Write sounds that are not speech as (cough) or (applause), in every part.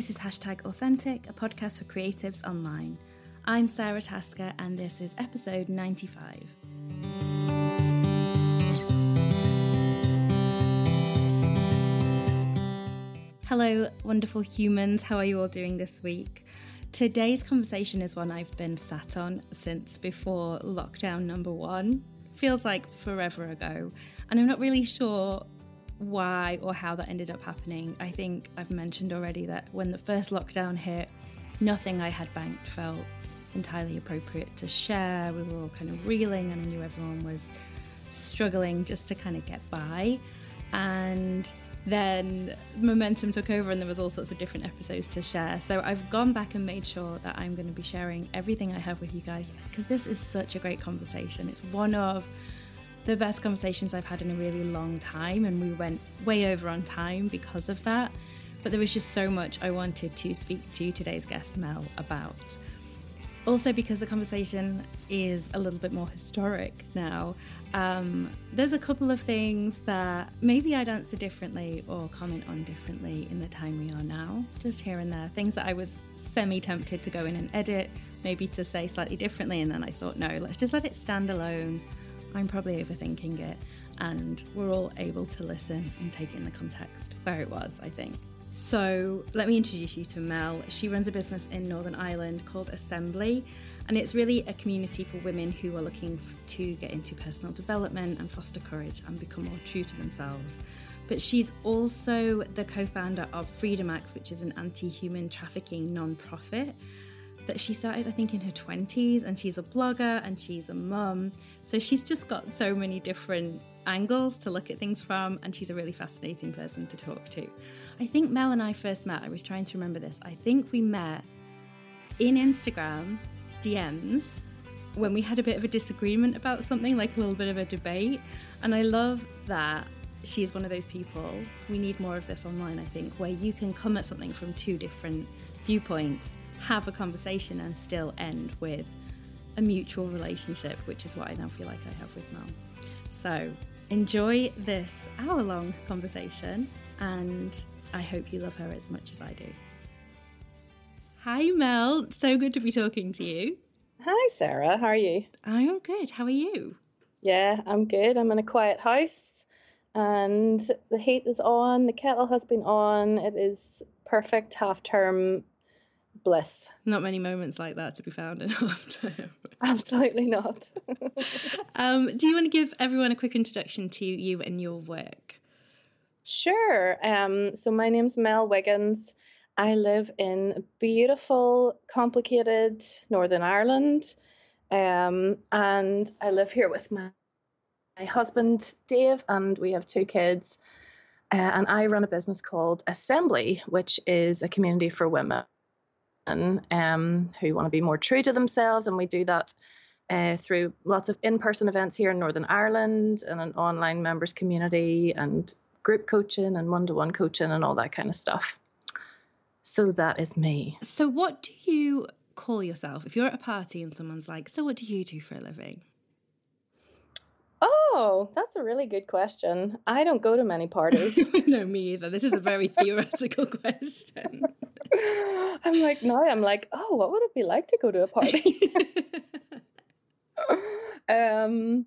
This is Hashtag Authentic, a podcast for creatives online. I'm Sarah Tasker, and this is episode 95. Hello, wonderful humans. How are you all doing this week? Today's conversation is one I've been sat on since before lockdown number one. Feels like forever ago, and I'm not really sure why or how that ended up happening. I think I've mentioned already that when the first lockdown hit, nothing I had banked felt entirely appropriate to share. We were all kind of reeling, and I knew everyone was struggling just to kind of get by. And then momentum took over, and there was all sorts of different episodes to share. So I've gone back and made sure that I'm going to be sharing everything I have with you guys because this is such a great conversation. It's one of the best conversations I've had in a really long time, and we went way over on time because of that. But there was just so much I wanted to speak to today's guest, Mel, about. Also, because the conversation is a little bit more historic now, um, there's a couple of things that maybe I'd answer differently or comment on differently in the time we are now, just here and there. Things that I was semi tempted to go in and edit, maybe to say slightly differently, and then I thought, no, let's just let it stand alone I'm probably overthinking it, and we're all able to listen and take in the context where it was, I think. So, let me introduce you to Mel. She runs a business in Northern Ireland called Assembly, and it's really a community for women who are looking to get into personal development and foster courage and become more true to themselves. But she's also the co founder of Freedom Acts, which is an anti human trafficking non profit she started, I think, in her 20s, and she's a blogger and she's a mum. So she's just got so many different angles to look at things from, and she's a really fascinating person to talk to. I think Mel and I first met, I was trying to remember this, I think we met in Instagram DMs when we had a bit of a disagreement about something, like a little bit of a debate. And I love that she is one of those people. We need more of this online, I think, where you can come at something from two different viewpoints have a conversation and still end with a mutual relationship, which is what I now feel like I have with Mel. So enjoy this hour long conversation, and I hope you love her as much as I do. Hi, Mel. So good to be talking to you. Hi, Sarah. How are you? I'm good. How are you? Yeah, I'm good. I'm in a quiet house and the heat is on, the kettle has been on. It is perfect half term bliss. Not many moments like that to be found in (laughs) half term. Absolutely not. (laughs) um, do you want to give everyone a quick introduction to you and your work? Sure. Um, so my name's Mel Wiggins. I live in beautiful, complicated Northern Ireland. Um, and I live here with my, my husband, Dave, and we have two kids. Uh, and I run a business called Assembly, which is a community for women um, who want to be more true to themselves. And we do that uh, through lots of in person events here in Northern Ireland and an online members community and group coaching and one to one coaching and all that kind of stuff. So that is me. So, what do you call yourself if you're at a party and someone's like, So, what do you do for a living? Oh, that's a really good question. I don't go to many parties. (laughs) no, me either. This is a very theoretical (laughs) question. (laughs) I'm like, no, I'm like, oh, what would it be like to go to a party? (laughs) um,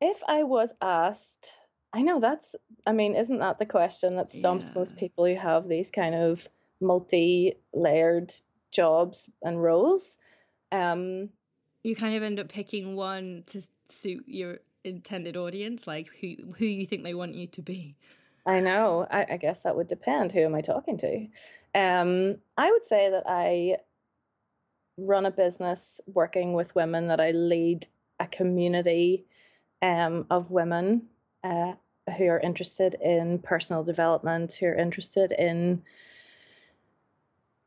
if I was asked, I know that's, I mean, isn't that the question that stumps yeah. most people who have these kind of multi layered jobs and roles? Um, you kind of end up picking one to suit your intended audience, like who who you think they want you to be. I know. I, I guess that would depend. Who am I talking to? Um, I would say that I run a business working with women, that I lead a community um, of women uh, who are interested in personal development, who are interested in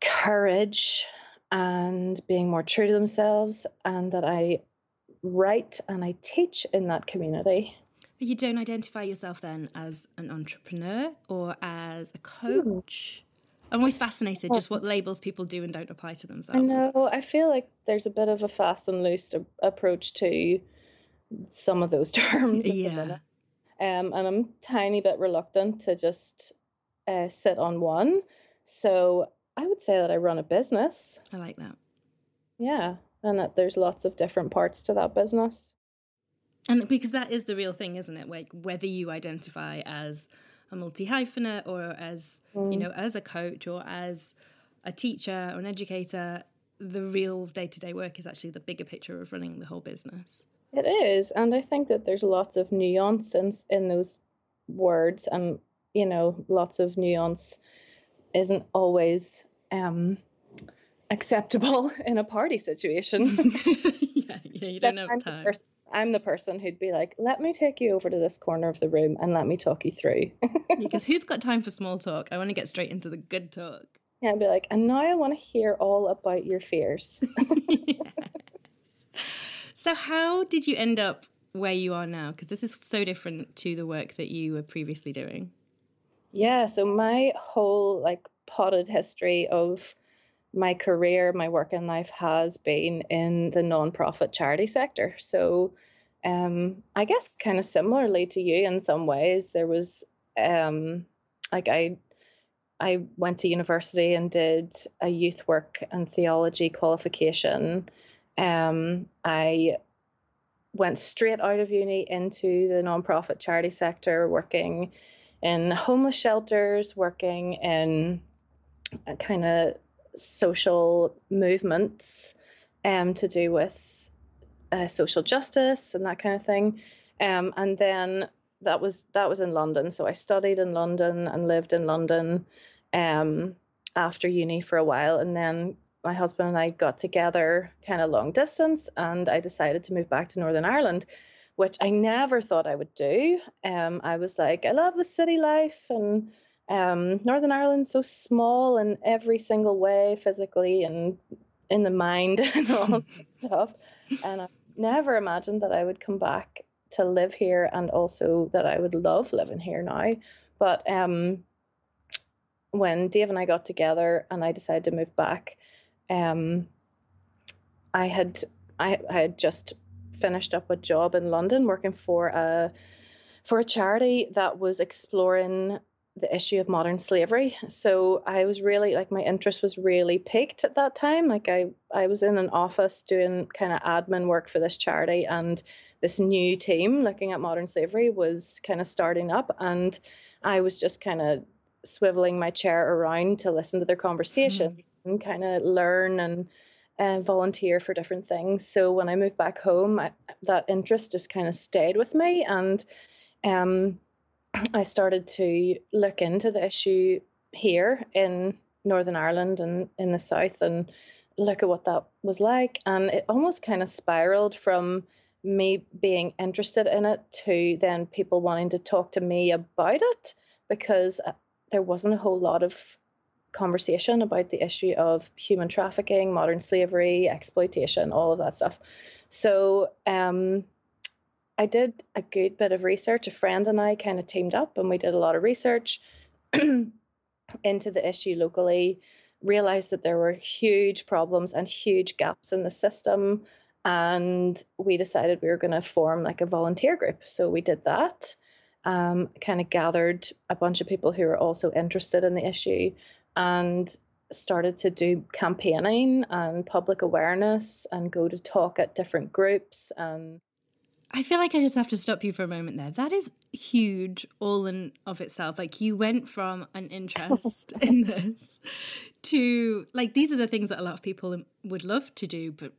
courage and being more true to themselves, and that I write and I teach in that community. But you don't identify yourself then as an entrepreneur or as a coach? I'm always fascinated just what labels people do and don't apply to themselves. I know. I feel like there's a bit of a fast and loose approach to some of those (laughs) terms. Yeah. Um, and I'm tiny bit reluctant to just uh, sit on one. So I would say that I run a business. I like that. Yeah, and that there's lots of different parts to that business. And because that is the real thing, isn't it? Like whether you identify as a multi hyphenate or as mm. you know as a coach or as a teacher or an educator, the real day to day work is actually the bigger picture of running the whole business. It is, and I think that there's lots of nuance in, in those words, and you know, lots of nuance isn't always um, acceptable (laughs) in a party situation. yeah, (laughs) yeah, you don't have time. I'm the person who'd be like, let me take you over to this corner of the room and let me talk you through. because who's got time for small talk? I want to get straight into the good talk. Yeah, I'd be like, and now I want to hear all about your fears. yeah. (laughs) So, how did you end up where you are now? Because this is so different to the work that you were previously doing. Yeah, so my whole like potted history of my career, my work in life has been in the nonprofit charity sector. So, um, I guess kind of similarly to you in some ways, there was um, like I I went to university and did a youth work and theology qualification um, I went straight out of uni into the nonprofit charity sector, working in homeless shelters, working in kind of social movements um, to do with uh, social justice and that kind of thing. Um, and then that was that was in London. So I studied in London and lived in London um, after uni for a while, and then my husband and I got together kind of long distance, and I decided to move back to Northern Ireland, which I never thought I would do. Um, I was like, I love the city life, and um, Northern Ireland's so small in every single way, physically and in the mind (laughs) and all that (laughs) stuff. And I never imagined that I would come back to live here, and also that I would love living here now. But um, when Dave and I got together, and I decided to move back um, I had I, I had just finished up a job in London working for a for a charity that was exploring the issue of modern slavery. So I was really like my interest was really piqued at that time. Like I I was in an office doing kind of admin work for this charity and this new team looking at modern slavery was kind of starting up and I was just kind of swiveling my chair around to listen to their conversations mm. and kind of learn and uh, volunteer for different things. So when I moved back home, I, that interest just kind of stayed with me, and um, I started to look into the issue here in Northern Ireland and in the south, and look at what that was like. And it almost kind of spiraled from me being interested in it to then people wanting to talk to me about it because uh, there wasn't a whole lot of conversation about the issue of human trafficking, modern slavery, exploitation, all of that stuff. So um, I did a good bit of research. A friend and I kind of teamed up and we did a lot of research (clears throat) into the issue locally, realized that there were huge problems and huge gaps in the system. And we decided we were going to form like a volunteer group. So we did that um, kind of gathered a bunch of people who were also interested in the issue and started to do campaigning and public awareness and go to talk at different groups and I feel like I just have to stop you for a moment there. That is huge all in of itself. Like you went from an interest (laughs) in this to like these are the things that a lot of people would love to do but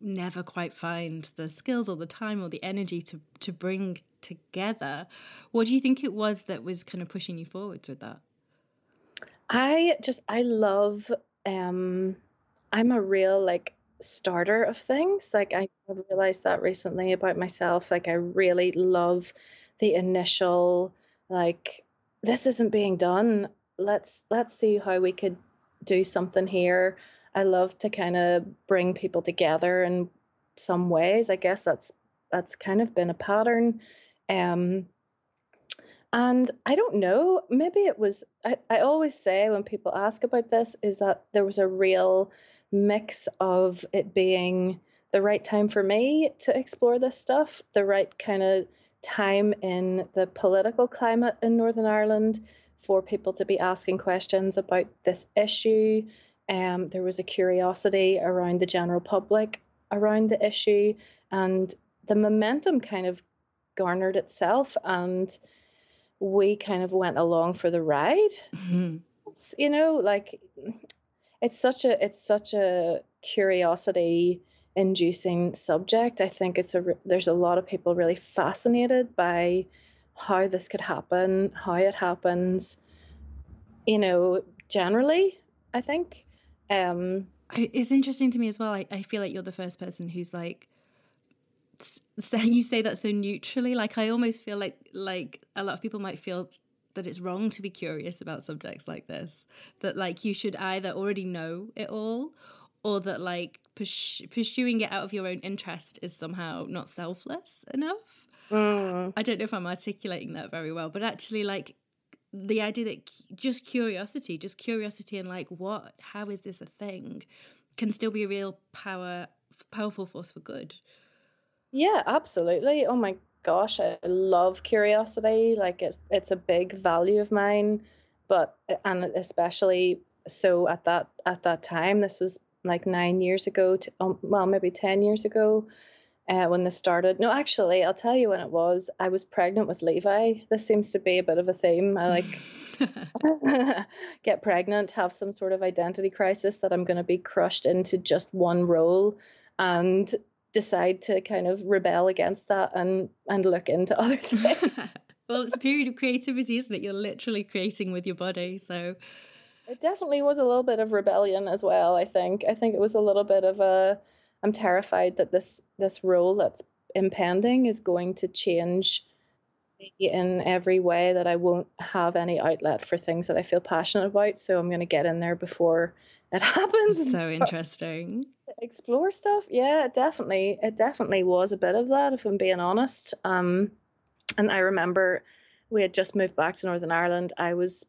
never quite find the skills or the time or the energy to to bring together. What do you think it was that was kind of pushing you forwards with that? I just I love um I'm a real like starter of things. Like I realized that recently about myself. Like I really love the initial like this isn't being done. Let's let's see how we could do something here. I love to kind of bring people together in some ways. I guess that's that's kind of been a pattern. Um, and I don't know, maybe it was, I, I always say when people ask about this, is that there was a real mix of it being the right time for me to explore this stuff, the right kind of time in the political climate in Northern Ireland for people to be asking questions about this issue. Um, there was a curiosity around the general public around the issue, and the momentum kind of garnered itself, and we kind of went along for the ride. Mm-hmm. You know, like it's such a it's such a curiosity inducing subject. I think it's a there's a lot of people really fascinated by how this could happen, how it happens, you know, generally, I think. Um, it's interesting to me as well. I, I feel like you're the first person who's like, say (laughs) you say that so neutrally. Like I almost feel like like a lot of people might feel that it's wrong to be curious about subjects like this. That like you should either already know it all, or that like pers- pursuing it out of your own interest is somehow not selfless enough. Mm. I don't know if I'm articulating that very well, but actually, like the idea that just curiosity, just curiosity, and like, what, how is this a thing, can still be a real power, powerful force for good. Yeah, absolutely. Oh my gosh, I love curiosity. Like it, it's a big value of mine, but and especially so at that at that time, this was like nine years ago, to, um, well maybe ten years ago uh, when this started. No, actually, I'll tell you when it was. I was pregnant with Levi. This seems to be a bit of a theme. I like (laughs) (laughs) get pregnant, have some sort of identity crisis that I'm going to be crushed into just one role, and decide to kind of rebel against that and and look into other (laughs) things. well, it's a period of creativity, isn't it? You're literally creating with your body, so. It definitely was a little bit of rebellion as well. I think. I think it was a little bit of a I'm terrified that this this role that's impending is going to change in every way that I won't have any outlet for things that I feel passionate about. So I'm going to get in there before it (laughs) happens. So interesting. Explore stuff. Yeah, it definitely. It definitely was a bit of that, if I'm being honest. Um, and I remember we had just moved back to Northern Ireland. I was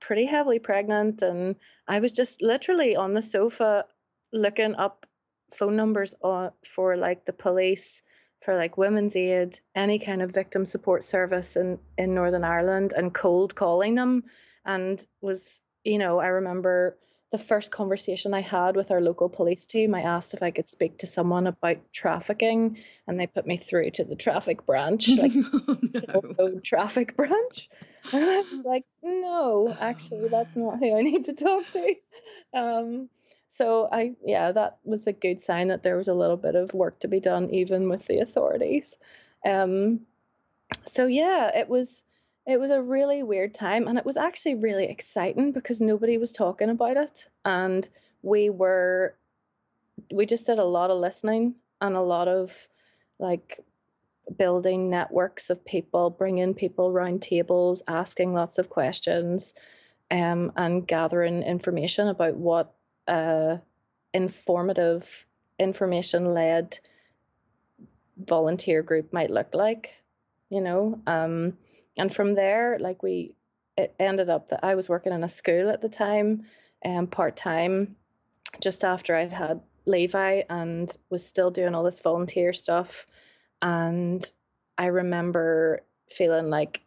pretty heavily pregnant, and I was just literally on the sofa looking up phone numbers on, for like the police, for like women's aid, any kind of victim support service in, in Northern Ireland and cold calling them. And was, you know, I remember the first conversation I had with our local police team, I asked if I could speak to someone about trafficking, and they put me through to the traffic branch, (laughs) like oh, no. traffic branch. And I was (laughs) like, no, actually, that's not who I need to talk to. Um, so I yeah, that was a good sign that there was a little bit of work to be done even with the authorities. Um so yeah, it was it was a really weird time and it was actually really exciting because nobody was talking about it and we were we just did a lot of listening and a lot of like building networks of people, bringing people around tables, asking lots of questions, um, and gathering information about what uh, informative, information led volunteer group might look like, you know. Um, and from there, like we, it ended up that I was working in a school at the time, um, part time, just after I'd had Levi and was still doing all this volunteer stuff. And I remember feeling like,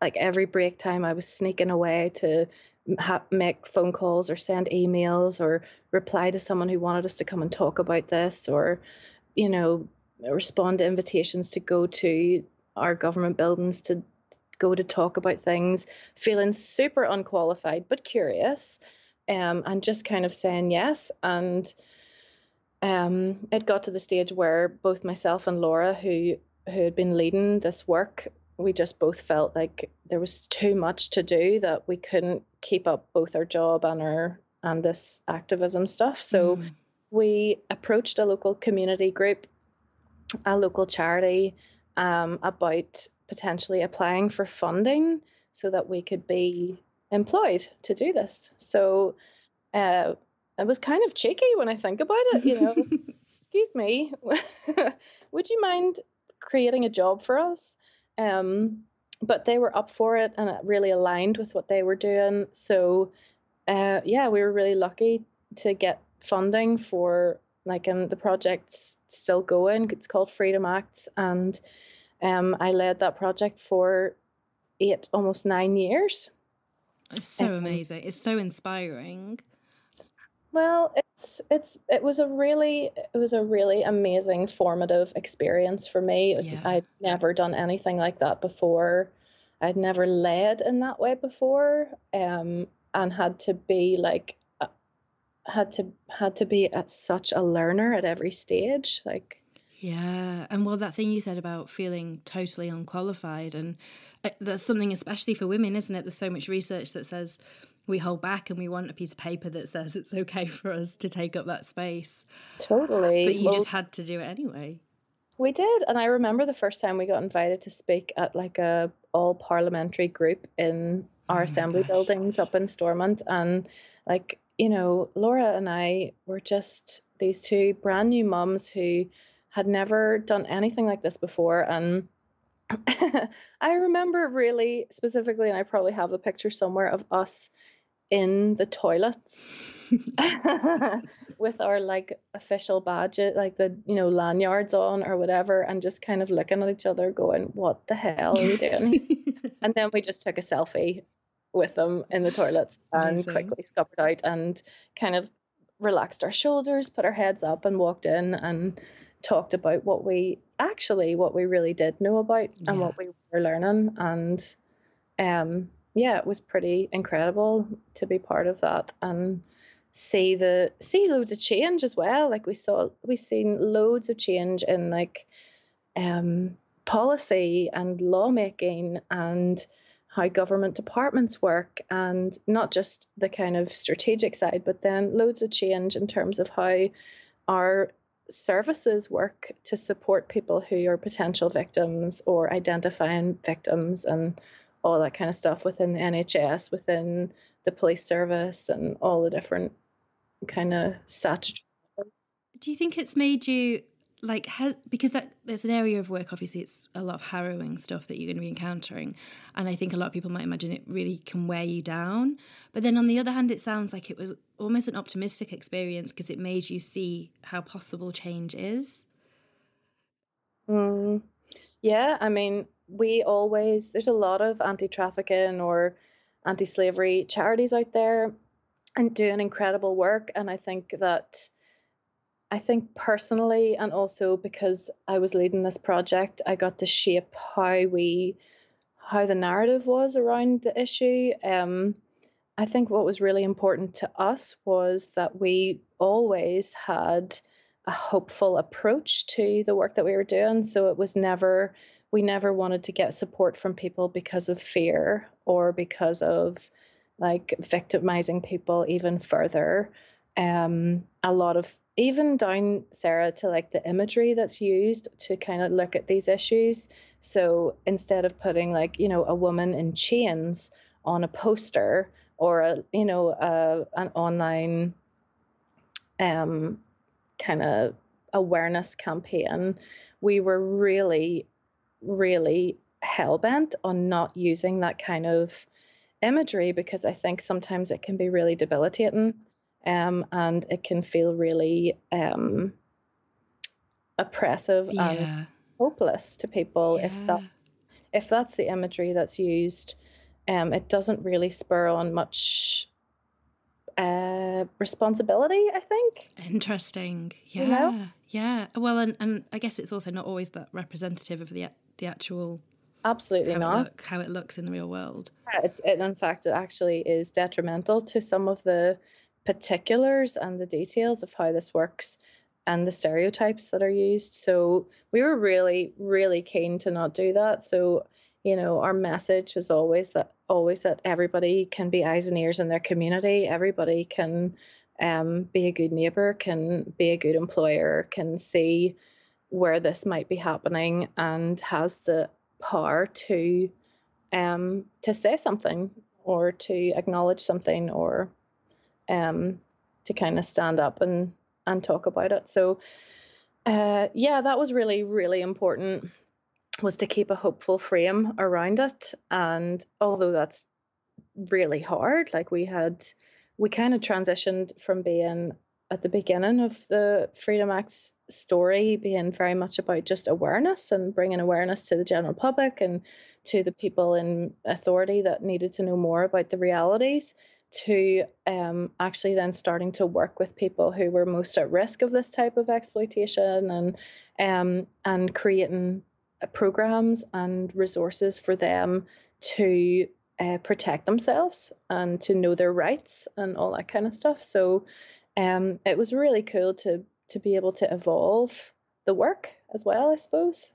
like every break time I was sneaking away to ha- make phone calls or send emails or reply to someone who wanted us to come and talk about this or you know respond to invitations to go to our government buildings to go to talk about things feeling super unqualified but curious um, and just kind of saying yes and um, it got to the stage where both myself and Laura who who had been leading this work we just both felt like there was too much to do that we couldn't keep up both our job and our and this activism stuff. So mm. we approached a local community group, a local charity, um, about potentially applying for funding so that we could be employed to do this. So uh, it was kind of cheeky when I think about it. You know, (laughs) excuse me, (laughs) would you mind creating a job for us? Um, but they were up for it and it really aligned with what they were doing. So, uh, yeah, we were really lucky to get funding for like, and the project's still going. It's called Freedom Acts, and um, I led that project for eight, almost nine years. It's so um, amazing. It's so inspiring. Well, it's it's it was a really it was a really amazing formative experience for me. It was yeah. I'd never done anything like that before. I'd never led in that way before, um, and had to be like had to had to be at such a learner at every stage, like. Yeah, and well, that thing you said about feeling totally unqualified, and uh, that's something especially for women, isn't it? There's so much research that says we hold back and we want a piece of paper that says it's okay for us to take up that space. Totally. But you well, just had to do it anyway. We did, and I remember the first time we got invited to speak at like a all parliamentary group in our oh assembly gosh. buildings up in Stormont, and like you know, Laura and I were just these two brand new mums who had never done anything like this before, and (laughs) I remember really specifically, and I probably have the picture somewhere of us in the toilets (laughs) (laughs) with our like official badges, like the you know lanyards on or whatever, and just kind of looking at each other, going, "What the hell are we doing?" and then we just took a selfie with them in the toilets and Amazing. quickly scuppered out and kind of relaxed our shoulders, put our heads up, and walked in and talked about what we actually what we really did know about yeah. and what we were learning and um yeah, it was pretty incredible to be part of that and see the see loads of change as well. Like we saw, we've seen loads of change in like um, policy and lawmaking and how government departments work, and not just the kind of strategic side, but then loads of change in terms of how our services work to support people who are potential victims or identifying victims and all that kind of stuff within the NHS, within the police service, and all the different kind of statutory. Do you think it's made you like because that there's an area of work obviously it's a lot of harrowing stuff that you're going to be encountering and i think a lot of people might imagine it really can wear you down. But then on the other hand it sounds like it was almost an optimistic experience because it made you see how possible change is. Mm, yeah i mean we always there's a lot of anti-trafficking or anti-slavery charities out there and doing incredible work and i think that i think personally and also because i was leading this project i got to shape how we how the narrative was around the issue um, i think what was really important to us was that we always had a hopeful approach to the work that we were doing so it was never we never wanted to get support from people because of fear or because of like victimizing people even further. Um, a lot of even down Sarah to like the imagery that's used to kind of look at these issues. So instead of putting like you know a woman in chains on a poster or a you know a, an online um kind of awareness campaign, we were really really hell bent on not using that kind of imagery because I think sometimes it can be really debilitating um, and it can feel really um, oppressive yeah. and hopeless to people yeah. if that's if that's the imagery that's used. Um, it doesn't really spur on much uh, responsibility, I think. Interesting. Yeah. You know? Yeah. Well, and, and I guess it's also not always that representative of the the actual absolutely how not it look, how it looks in the real world. Yeah, it's it, in fact it actually is detrimental to some of the particulars and the details of how this works and the stereotypes that are used. So we were really really keen to not do that. So you know our message is always that always that everybody can be eyes and ears in their community. Everybody can um, be a good neighbor, can be a good employer, can see where this might be happening and has the power to um to say something or to acknowledge something or um to kind of stand up and and talk about it. So uh yeah that was really really important was to keep a hopeful frame around it. And although that's really hard like we had we kind of transitioned from being at the beginning of the Freedom Acts story being very much about just awareness and bringing awareness to the general public and to the people in authority that needed to know more about the realities to um, actually then starting to work with people who were most at risk of this type of exploitation and um, and creating uh, programs and resources for them to uh, protect themselves and to know their rights and all that kind of stuff. So um, it was really cool to to be able to evolve the work as well, I suppose.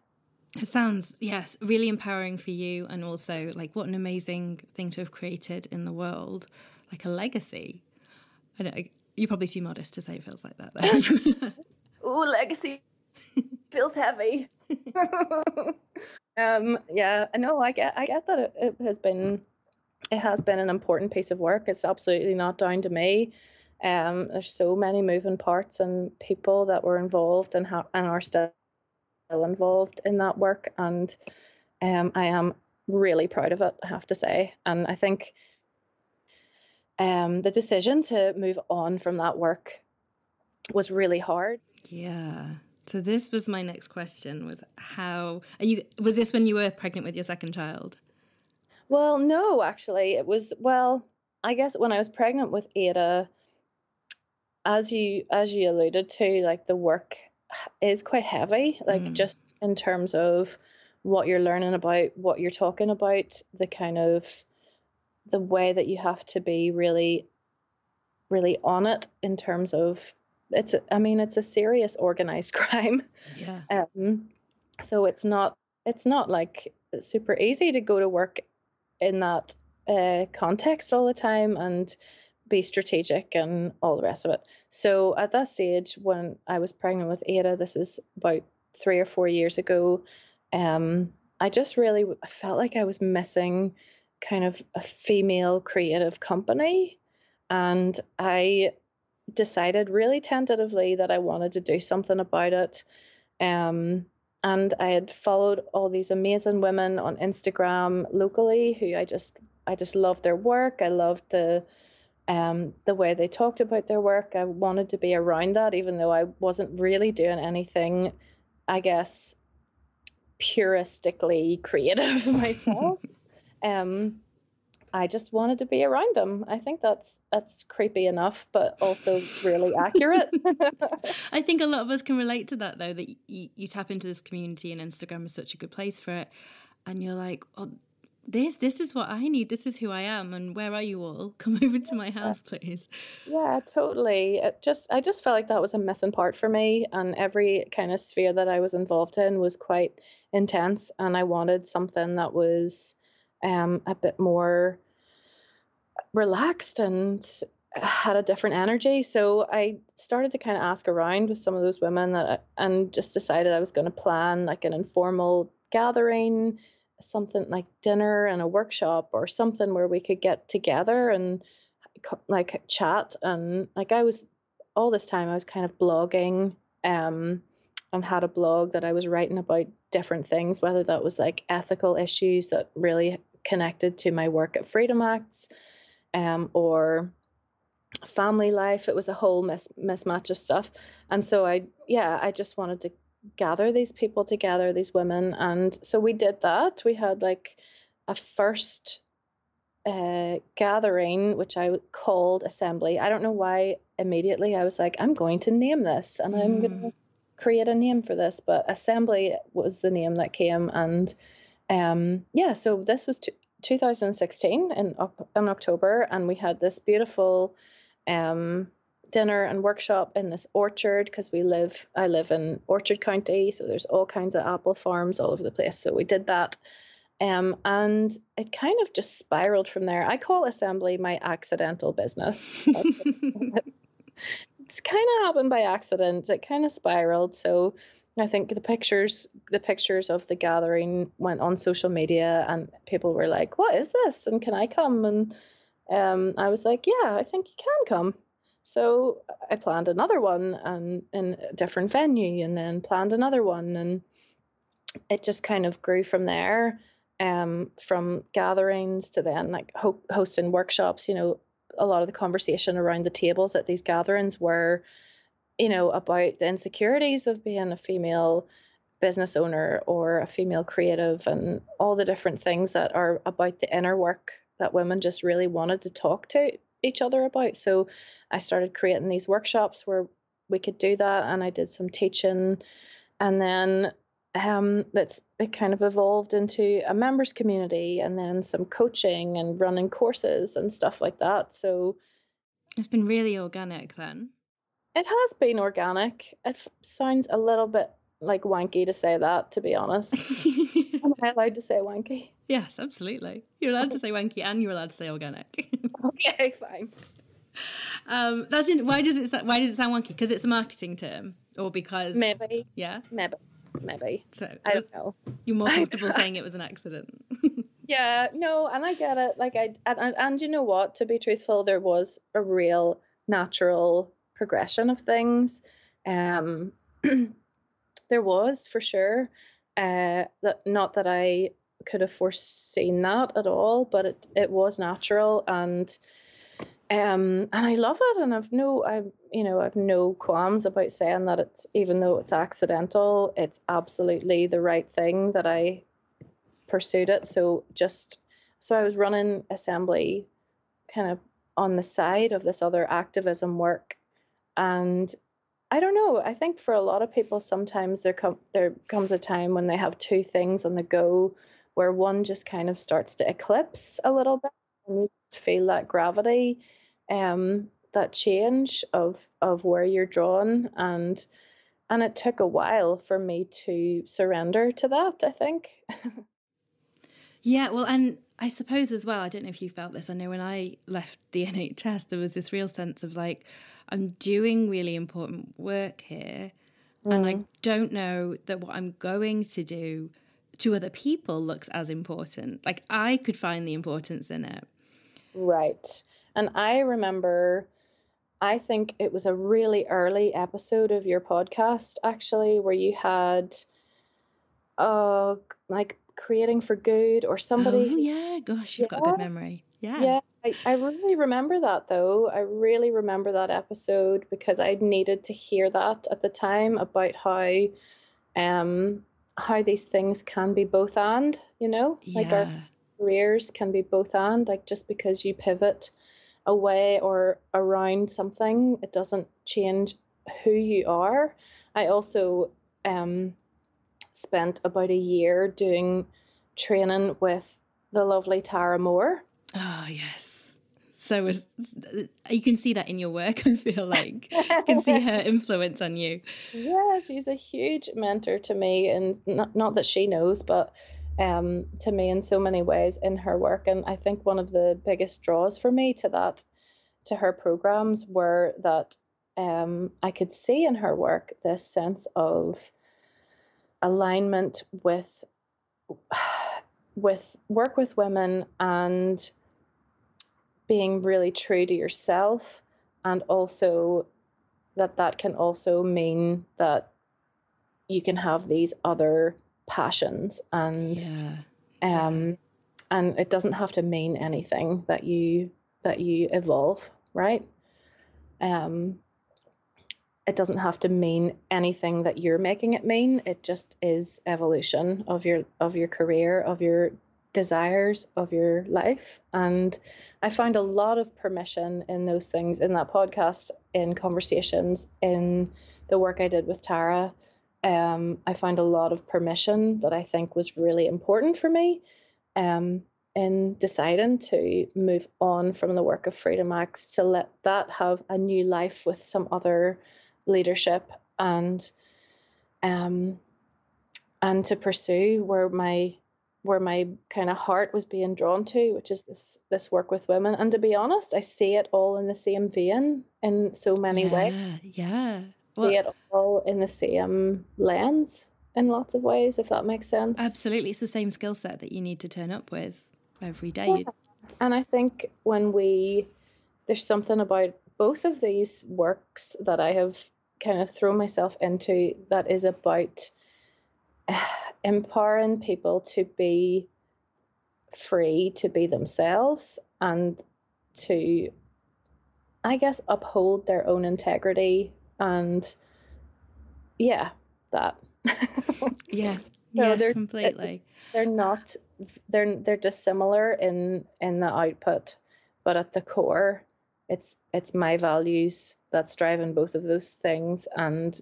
It sounds, yes, really empowering for you, and also like what an amazing thing to have created in the world, like a legacy. I don't, you're probably too modest to say it feels like that. (laughs) oh, legacy feels heavy. (laughs) um, yeah, no, I get, I get that it, it has been, it has been an important piece of work. It's absolutely not down to me. Um, there's so many moving parts and people that were involved and ha- and are still involved in that work, and um, I am really proud of it. I have to say, and I think um, the decision to move on from that work was really hard. Yeah. So this was my next question: was how are you? Was this when you were pregnant with your second child? Well, no, actually, it was well. I guess when I was pregnant with Ada, as you as you alluded to, like the work is quite heavy, like mm. just in terms of what you're learning about, what you're talking about, the kind of the way that you have to be really really on it in terms of it's I mean it's a serious organized (laughs) crime. Yeah. Um so it's not it's not like super easy to go to work in that uh, context all the time and be strategic and all the rest of it. So at that stage, when I was pregnant with Ada, this is about three or four years ago, um, I just really I felt like I was missing kind of a female creative company. And I decided really tentatively that I wanted to do something about it. Um, and I had followed all these amazing women on Instagram locally who I just I just loved their work. I loved the um, the way they talked about their work. I wanted to be around that, even though I wasn't really doing anything, I guess, puristically creative (laughs) myself. (laughs) um, I just wanted to be around them. I think that's that's creepy enough, but also really (laughs) accurate. I think a lot of us can relate to that, though. That you, you tap into this community, and Instagram is such a good place for it, and you're like, oh, this this is what I need. This is who I am. And where are you all? (laughs) Come over to my house, please. Yeah, totally. It just I just felt like that was a missing part for me, and every kind of sphere that I was involved in was quite intense, and I wanted something that was um a bit more relaxed and had a different energy. So I started to kind of ask around with some of those women that and just decided I was going to plan like an informal gathering something like dinner and a workshop or something where we could get together and like chat and like I was all this time I was kind of blogging um and had a blog that I was writing about different things whether that was like ethical issues that really connected to my work at Freedom Acts um or family life it was a whole mis- mismatch of stuff and so I yeah I just wanted to gather these people together, these women. And so we did that. We had like a first uh, gathering, which I called assembly. I don't know why immediately I was like, I'm going to name this and mm. I'm going to create a name for this. But assembly was the name that came. And um, yeah, so this was t- 2016 in, in October, and we had this beautiful um, dinner and workshop in this orchard because we live I live in Orchard County, so there's all kinds of apple farms all over the place. So we did that. Um, and it kind of just spiraled from there. I call assembly my accidental business. (laughs) (laughs) it's kind of happened by accident. It kind of spiraled. So I think the pictures the pictures of the gathering went on social media and people were like, What is this? And can I come? And um, I was like, Yeah, I think you can come. So I planned another one and in a different venue and then planned another one and it just kind of grew from there um, from gatherings to then like ho- hosting workshops you know a lot of the conversation around the tables at these gatherings were, you know, about the insecurities of being a female business owner or a female creative and all the different things that are about the inner work that women just really wanted to talk to each other about. So I started creating these workshops where we could do that and I did some teaching and then um, that's it kind of evolved into a members community and then some coaching and running courses and stuff like that. So it's been really organic then. It has been organic. It sounds a little bit like wanky to say that, to be honest. (laughs) Am I allowed to say wanky? Yes, absolutely. You're allowed to say wanky and you're allowed to say organic. (laughs) okay, fine. Um, that's in, why does it why does it sound wonky? Because it's a marketing term, or because maybe yeah maybe maybe. So I don't know. You're more comfortable saying it was an accident. (laughs) yeah, no, and I get it. Like I and, and and you know what? To be truthful, there was a real natural progression of things. Um, (clears throat) there was for sure. Uh, that not that I could have foreseen that at all, but it it was natural and um, and I love it, and I've no, I've you know, I've no qualms about saying that it's even though it's accidental, it's absolutely the right thing that I pursued it. So just so I was running assembly, kind of on the side of this other activism work, and I don't know. I think for a lot of people, sometimes there come there comes a time when they have two things on the go, where one just kind of starts to eclipse a little bit, and you feel that gravity um, that change of of where you're drawn and and it took a while for me to surrender to that i think (laughs) yeah well and i suppose as well i don't know if you felt this i know when i left the nhs there was this real sense of like i'm doing really important work here mm. and i mm. don't know that what i'm going to do to other people looks as important like i could find the importance in it right and I remember, I think it was a really early episode of your podcast, actually, where you had, uh, like creating for good or somebody. Oh, yeah. Gosh, you've yeah. got a good memory. Yeah. Yeah. I, I really remember that though. I really remember that episode because I needed to hear that at the time about how um how these things can be both and, you know? Yeah. Like our careers can be both and, like just because you pivot away or around something, it doesn't change who you are. I also um, spent about a year doing training with the lovely Tara Mohr. Oh, yes. So you can see that in your work, (laughs) I feel like. you can see her (laughs) influence on you. Yeah, she's a huge mentor to me. And not, not that she knows, but um, to me in so many ways in her work. And I think one of the biggest draws for me to that, to her programs, were that um, I could see in her work this sense of alignment with (sighs) with work with women and being really true to yourself and also that that can also mean that you can have these other passions and yeah. um and it doesn't have to mean anything that you that you evolve right? Um it doesn't have to mean anything that you're making it mean. It just is evolution of your of your career of your desires of your life. And i found a lot of permission in those things in that podcast in conversations in the work i did with tara. Um, I found a lot of permission that I think was really important for me um, in deciding to move on from the work of Freedom Acts to let that have a new life with some other leadership and um, and to pursue where my where my kind of heart was being drawn to, which is this this work with women. And to be honest, I see it all in the same vein in so many yeah, ways. Yeah well, see it all in the same lens in lots of ways, if that makes sense. Absolutely. It's the same skill set that you need to turn up with every day. Yeah. And I think when we, there's something about both of these works that I have kind of thrown myself into that is about empowering people to be free to be themselves and to I guess, uphold their own integrity and, yeah, that. (laughs) yeah. So yeah, completely. They're not. They're they're dissimilar in in the output, but at the core, it's it's my values that's driving both of those things, and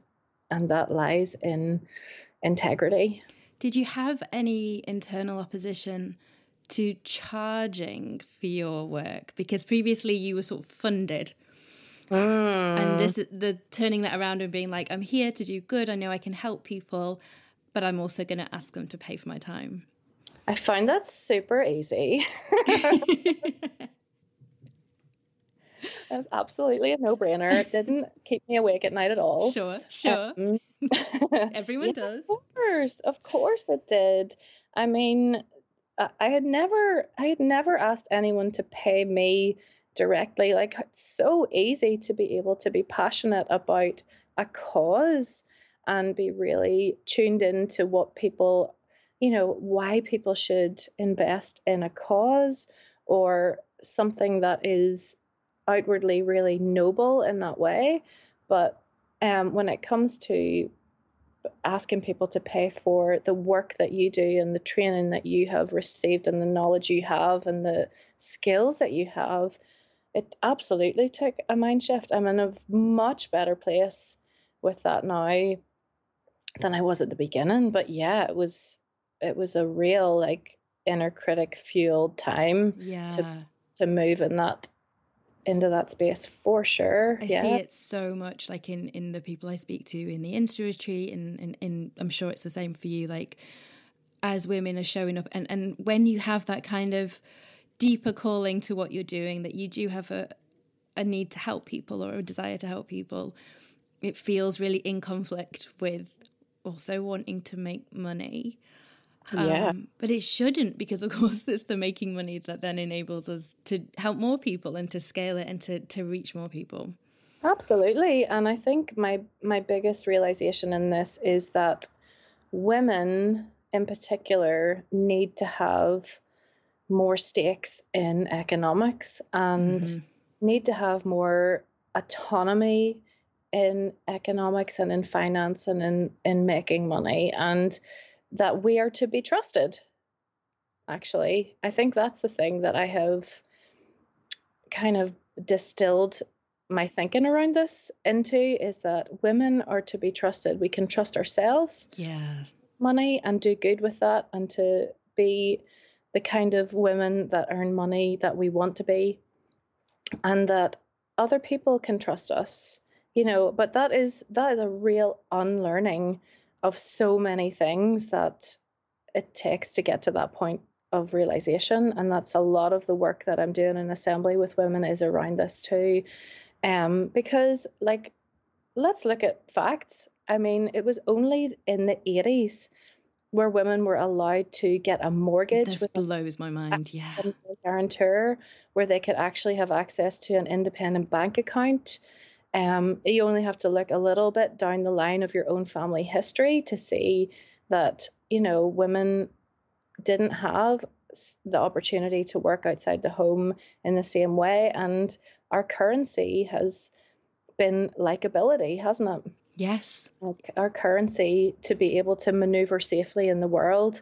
and that lies in integrity. Did you have any internal opposition to charging for your work? Because previously you were sort of funded. Mm. And this the turning that around and being like, I'm here to do good. I know I can help people, but I'm also going to ask them to pay for my time. I find that super easy. (laughs) (laughs) That was absolutely a no brainer. It didn't (laughs) keep me awake at night at all. Sure, sure. Um, (laughs) Everyone yeah, does. Of course, of course it did. I mean, I had never, I had never asked anyone to pay me directly. Like it's so easy to be able to be passionate about a cause and be really tuned into what people, you know, why people should invest in a cause or something that is outwardly really noble in that way. But um, when it comes to asking people to pay for the work that you do and the training that you have received and the knowledge you have and the skills that you have, it absolutely took a mind shift. I'm in a much better place with that now than I was at the beginning. But yeah, it was it was a real like inner critic fueled time yeah. to to move in that into that space for sure. I yeah. see it so much like in in the people I speak to in the industry and in, in, in I'm sure it's the same for you like as women are showing up and and when you have that kind of deeper calling to what you're doing that you do have a a need to help people or a desire to help people it feels really in conflict with also wanting to make money yeah. Um, but it shouldn't because, of (laughs) course, it's the making money that then enables us to help more people and to scale it and to, to reach more people. Absolutely. And I think my, my biggest realization in this is that women in particular need to have more stakes in economics and mm-hmm. need to have more autonomy in economics and in finance and in, in making money. And that we are to be trusted. Actually, I think that's the thing that I have kind of distilled my thinking around this into is that women are to be trusted. We can trust ourselves. Yeah. Money and do good with that and to be the kind of women that earn money that we want to be and that other people can trust us you know but that is that is a real unlearning of so many things that it takes to get to that point of realization and that's a lot of the work that i'm doing in assembly with women is around this too. Um because like let's look at facts. I mean it was only in the 80s where women were allowed to get a mortgage this blows my mind yeah. guarantor where they could actually have access to an independent bank account um, you only have to look a little bit down the line of your own family history to see that, you know, women didn't have the opportunity to work outside the home in the same way. And our currency has been likability, hasn't it? Yes. Like our currency to be able to maneuver safely in the world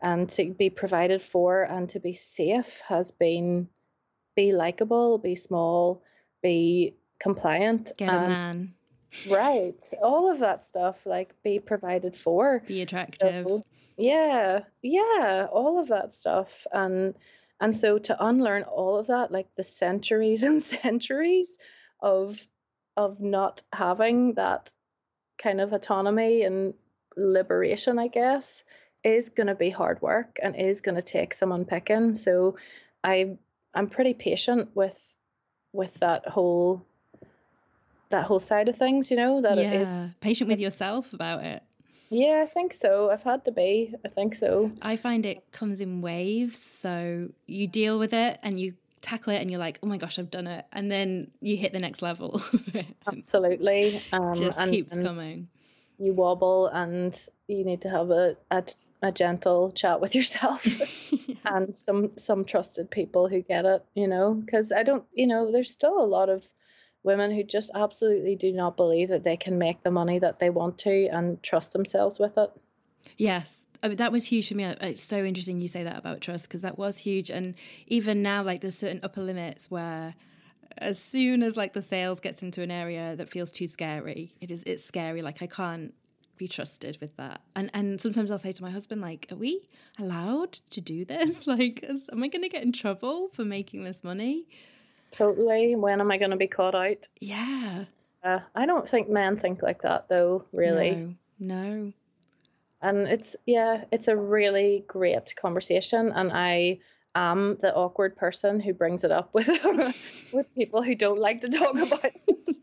and to be provided for and to be safe has been be likable, be small, be compliant. Get a man. Right. All of that stuff, like be provided for. Be attractive. So, yeah. Yeah. All of that stuff. And and so to unlearn all of that, like the centuries (laughs) and centuries of of not having that kind of autonomy and liberation, I guess, is going to be hard work and is going to take some unpicking. So I I'm pretty patient with with that whole that whole side of things, you know, that yeah. it is patient with yourself about it. Yeah, I think so. I've had to be. I think so. I find it comes in waves. So you deal with it and you tackle it and you're like, oh my gosh, I've done it. And then you hit the next level. Absolutely. Um, Just and, keeps and coming. You wobble and you need to have a, a, a gentle chat with yourself (laughs) yeah. and some some trusted people who get it, you know, because I don't, you know, there's still a lot of women who just absolutely do not believe that they can make the money that they want to and trust themselves with it. Yes, I mean, that was huge for me. It's so interesting you say that about trust because that was huge. And even now, like there's certain upper limits where as soon as like the sales gets into an area that feels too scary, it is it's scary. Like I can't be trusted with that. And and sometimes I'll say to my husband, like, are we allowed to do this? (laughs) Like, is, am I going to get in trouble for making this money? Totally. When am I going to be caught out? Yeah. Uh, I don't think men think like that, though. Really. No. no. And it's yeah, it's a really great conversation, and I am the awkward person who brings it up (laughs) with with people who don't like to talk about it.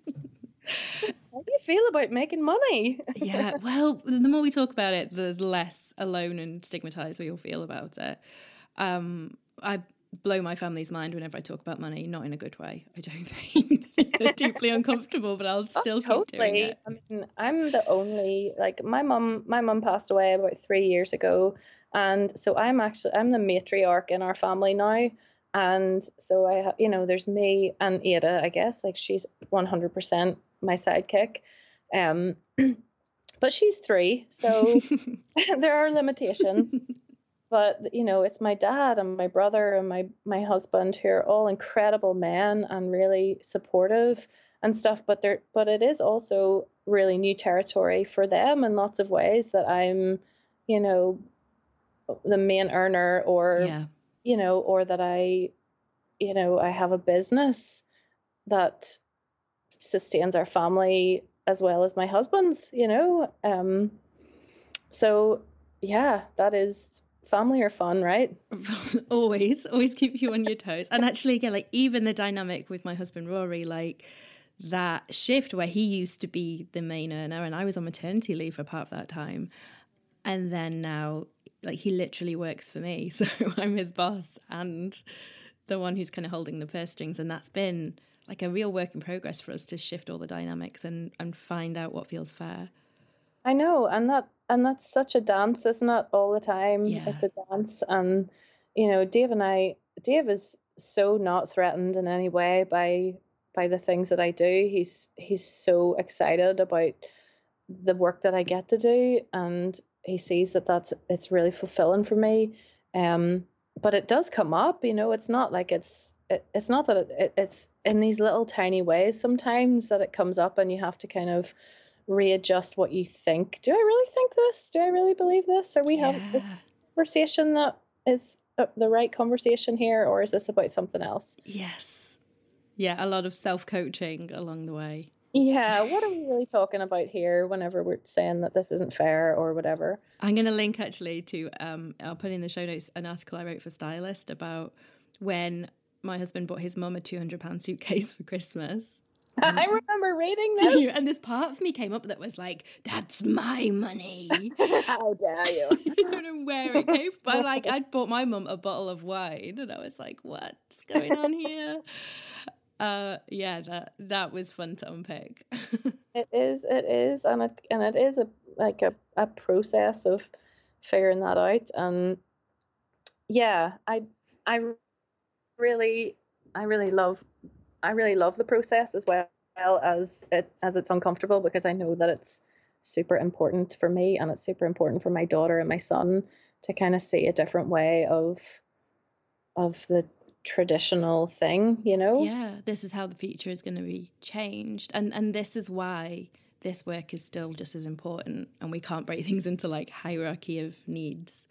(laughs) How do you feel about making money? (laughs) yeah, well, the more we talk about it, the less alone and stigmatized we all feel about it. Um, I blow my family's mind whenever I talk about money, not in a good way. I don't (laughs) think they're deeply (laughs) uncomfortable, but I'll oh, still oh, totally. doing it. I mean, I'm the only like my mom. My mom passed away about three years ago, and so I'm actually I'm the matriarch in our family now. And so I, you know, there's me and Ada. I guess like she's 100% my sidekick. Um, (clears throat) but she's three, so (laughs) there are limitations. But you know, it's my dad and my brother and my my husband who are all incredible men and really supportive and stuff. But there, but it is also really new territory for them in lots of ways that I'm, you know, the main earner or yeah. you know, or that I, you know, I have a business that sustains our family as well as my husband's, you know. Um, so yeah, that is family are fun, right? (laughs) always, always keep you on your toes. And actually, again, like even the dynamic with my husband Rory, like that shift where he used to be the main earner and I was on maternity leave for part of that time. And then now, like he literally works for me. (laughs) So I'm his boss and the one who's kind of holding the purse strings. And that's been like a real work in progress for us to shift all the dynamics and and find out what feels fair. I know, and that and that's such a dance, isn't it? All the time, yeah. it's a dance, and you know, Dave and I, Dave is so not threatened in any way by by the things that I do. He's he's so excited about the work that I get to do, and he sees that that's it's really fulfilling for me. Um, but it does come up, you know. It's not like it's it, it's not that it, it, it's in these little tiny ways sometimes that it comes up and you have to kind of readjust what you think. Do i really think this? Do i really believe this? Are we yeah. having this conversation that is uh, the right conversation here or is this about something else? Yes. Yeah a lot of self-coaching along the way. Yeah what are we really talking about here whenever we're saying that this isn't fair or whatever? I'm going to link actually to um i'll put in the show notes an article i wrote for stylist about when my husband bought his mum a £200 suitcase (laughs) for Christmas. (laughs) I remember reading this. And this part of me came up that was like, that's my money. (laughs) How dare you? (laughs) I don't know where it came from. But like, I'd bought my mum a bottle of wine and I was like, what's going on here? Uh, yeah, that that was fun to unpick. it is, it is, and it and it is a like a, a process of figuring that out. And yeah, I I really I really love I really love the process as well as it as it's uncomfortable because I know that it's super important for me and it's super important for my daughter and my son to kind of see a different way of of the traditional thing, you know? Yeah, this is how the future is going to be changed. And and this is why this work is still just as important and we can't break (laughs) things into like hierarchy of needs.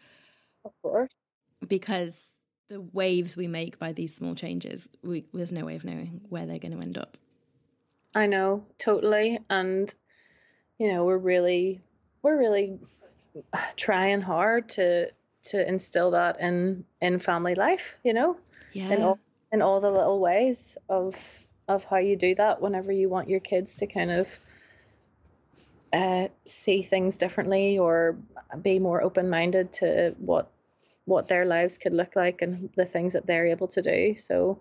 Of course. Because the waves we make by these small changes, we, there's no way of knowing where they're going to end up. I know totally, and you know we're really we're really trying hard to to instill that in in family life. You know, yeah, in all in all the little ways of of how you do that whenever you want your kids to kind of uh, see things differently or be more open minded to what what their lives could look like and the things that they're able to do. So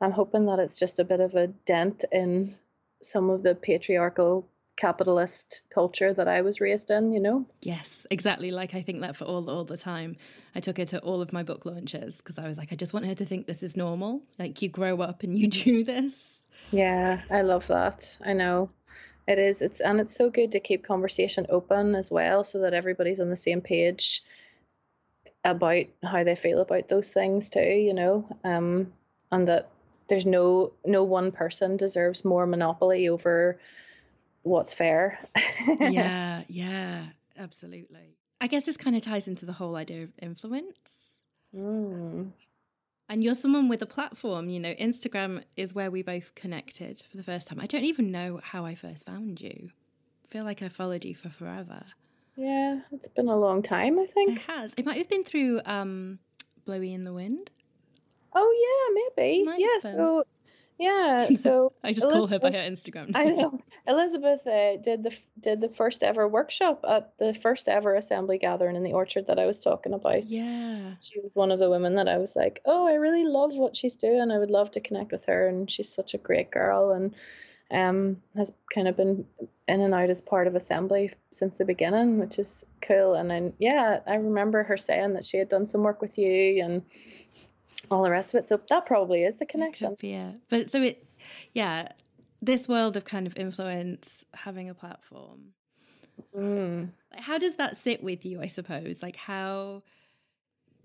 I'm hoping that it's just a bit of a dent in some of the patriarchal capitalist culture that I was raised in, you know? Yes, exactly. Like I think that for all all the time. I took her to all of my book launches because I was like, I just want her to think this is normal. Like you grow up and you (laughs) do this. Yeah, I love that. I know. It is. It's and it's so good to keep conversation open as well so that everybody's on the same page about how they feel about those things too, you know. Um and that there's no no one person deserves more monopoly over what's fair. (laughs) yeah, yeah, absolutely. I guess this kind of ties into the whole idea of influence. Mm. And you're someone with a platform, you know, Instagram is where we both connected for the first time. I don't even know how I first found you. I feel like I followed you for forever. Yeah, it's been a long time, I think. It has. It might have been through um Blowy in the Wind. Oh yeah, maybe. Yeah, so yeah, (laughs) so I just Elizabeth, call her by her Instagram. I know Elizabeth uh, did the did the first ever workshop at the first ever assembly gathering in the orchard that I was talking about. Yeah, she was one of the women that I was like, oh, I really love what she's doing. I would love to connect with her, and she's such a great girl, and um has kind of been in and out as part of assembly since the beginning, which is cool. And then yeah, I remember her saying that she had done some work with you and all the rest of it. So that probably is the connection. Yeah. But so it, yeah, this world of kind of influence, having a platform. Mm. How does that sit with you, I suppose? Like, how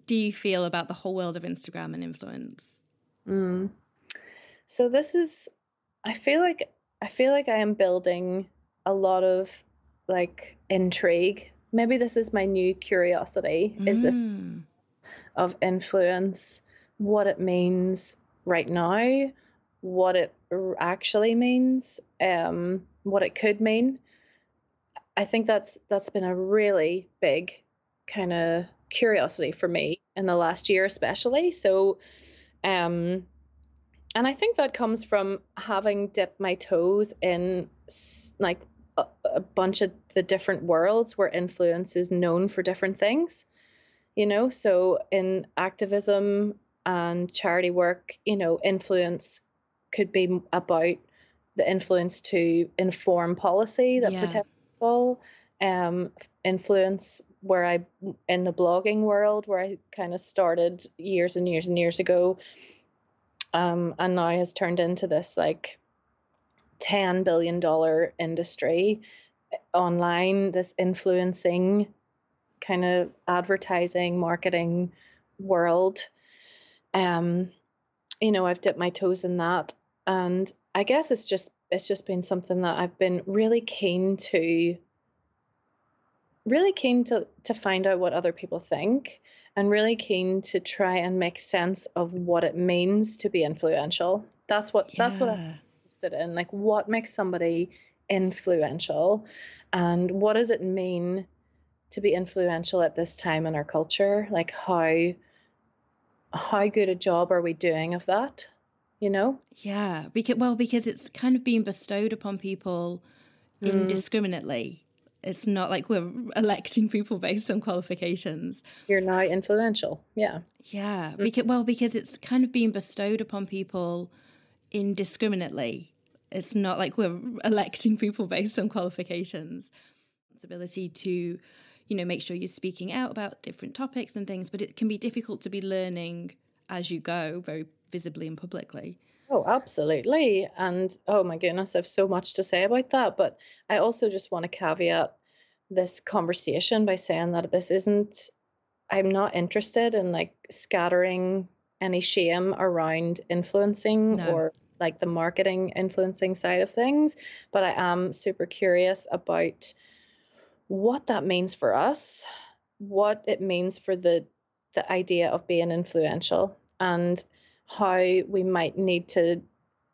do you feel about the whole world of Instagram and influence? Mm. So this is, I feel like, I feel like I am building a lot of like intrigue. Maybe this is my new curiosity. Mm. Is this mm. of influence? what it means right now, what it actually means, um, what it could mean. I think that's that's been a really big kind of curiosity for me in the last year, especially. So, um, and I think that comes from having dipped my toes in like a, a bunch of the different worlds where influence is known for different things you know so in activism and charity work, you know, influence could be about the influence to inform policy that yeah. protects people, um, influence where I in the blogging world where I kind of started years and years and years ago, um, and now has turned into this like ten billion dollar industry eh, online. This influencing kind of advertising marketing world um you know i've dipped my toes in that and i guess it's just it's just been something that i've been really keen to really keen to to find out what other people think and really keen to try and make sense of what it means to be influential that's what yeah. that's what i'm interested in like what makes somebody influential and what does it mean to be influential at this time in our culture like how how good a job are we doing of that? You know? Yeah, because well, because it's kind of being bestowed upon people mm. indiscriminately. It's not like we're electing people based on qualifications. You're now influential. Yeah. Yeah. Mm. Because well, because it's kind of being bestowed upon people indiscriminately. It's not like we're electing people based on qualifications. Ability to you know, make sure you're speaking out about different topics and things, but it can be difficult to be learning as you go very visibly and publicly. Oh, absolutely. And oh my goodness, I have so much to say about that. But I also just want to caveat this conversation by saying that this isn't, I'm not interested in like scattering any shame around influencing no. or like the marketing influencing side of things. But I am super curious about what that means for us, what it means for the the idea of being influential and how we might need to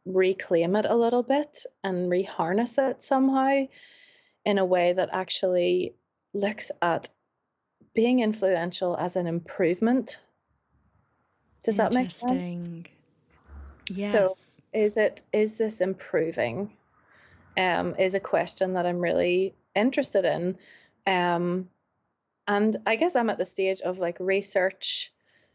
reclaim it a little bit and reharness it somehow in a way that actually looks at being influential as an improvement. Does that make sense? Yes. So is it is this improving? Um, is a question that I'm really interested in. Um, and I guess I'm at the stage of like research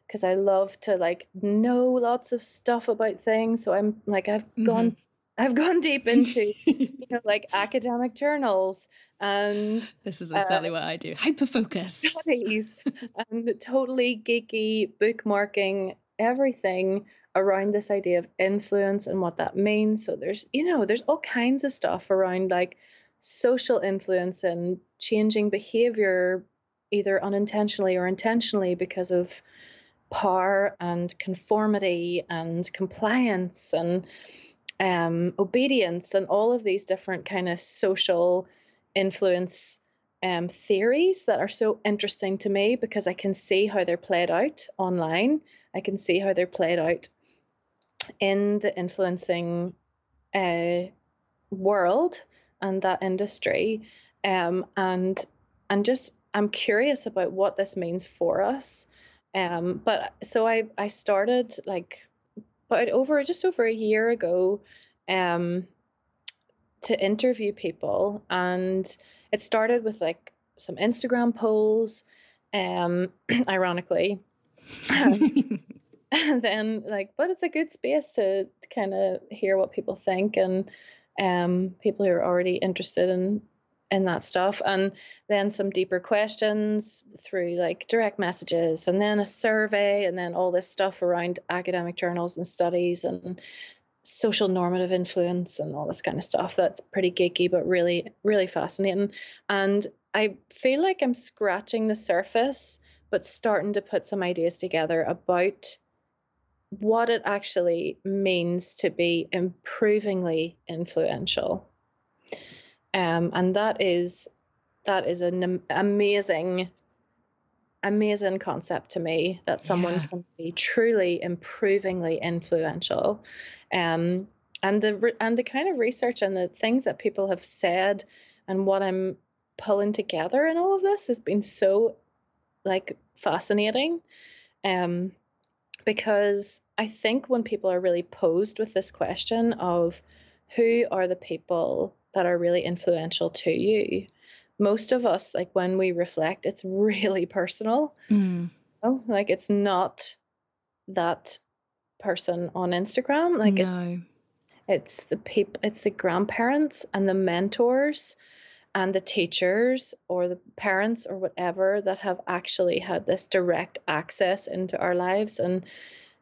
because I love to like know lots of stuff about things. So I'm like I've mm-hmm. gone I've gone deep into you know like (laughs) academic journals and this is exactly uh, what I do. Hyper focus studies (laughs) and totally geeky bookmarking everything around this idea of influence and what that means. So there's, you know, there's all kinds of stuff around like social influence and changing behavior either unintentionally or intentionally because of power and conformity and compliance and um, obedience and all of these different kind of social influence um, theories that are so interesting to me because I can see how they're played out online. I can see how they're played out in the influencing uh, world and that industry. Um, and and just I'm curious about what this means for us. Um, but so I I started like but over just over a year ago um, to interview people and it started with like some Instagram polls, um, (clears throat) ironically. And, (laughs) then like, but it's a good space to, to kind of hear what people think and um, people who are already interested in in that stuff. And then some deeper questions through like direct messages and then a survey and then all this stuff around academic journals and studies and social normative influence and all this kind of stuff that's pretty geeky but really really fascinating. And i feel like i'm scratching the surface but starting to put some ideas together about what it actually means to be improvingly influential um, and that is that is an amazing amazing concept to me that someone yeah. can be truly improvingly influential um, and the and the kind of research and the things that people have said and what i'm pulling together in all of this has been so like fascinating um, because i think when people are really posed with this question of who are the people that are really influential to you most of us like when we reflect it's (laughs) really personal mm. you know? like it's not that person on instagram like no. it's it's the people it's the grandparents and the mentors and the teachers or the parents or whatever that have actually had this direct access into our lives and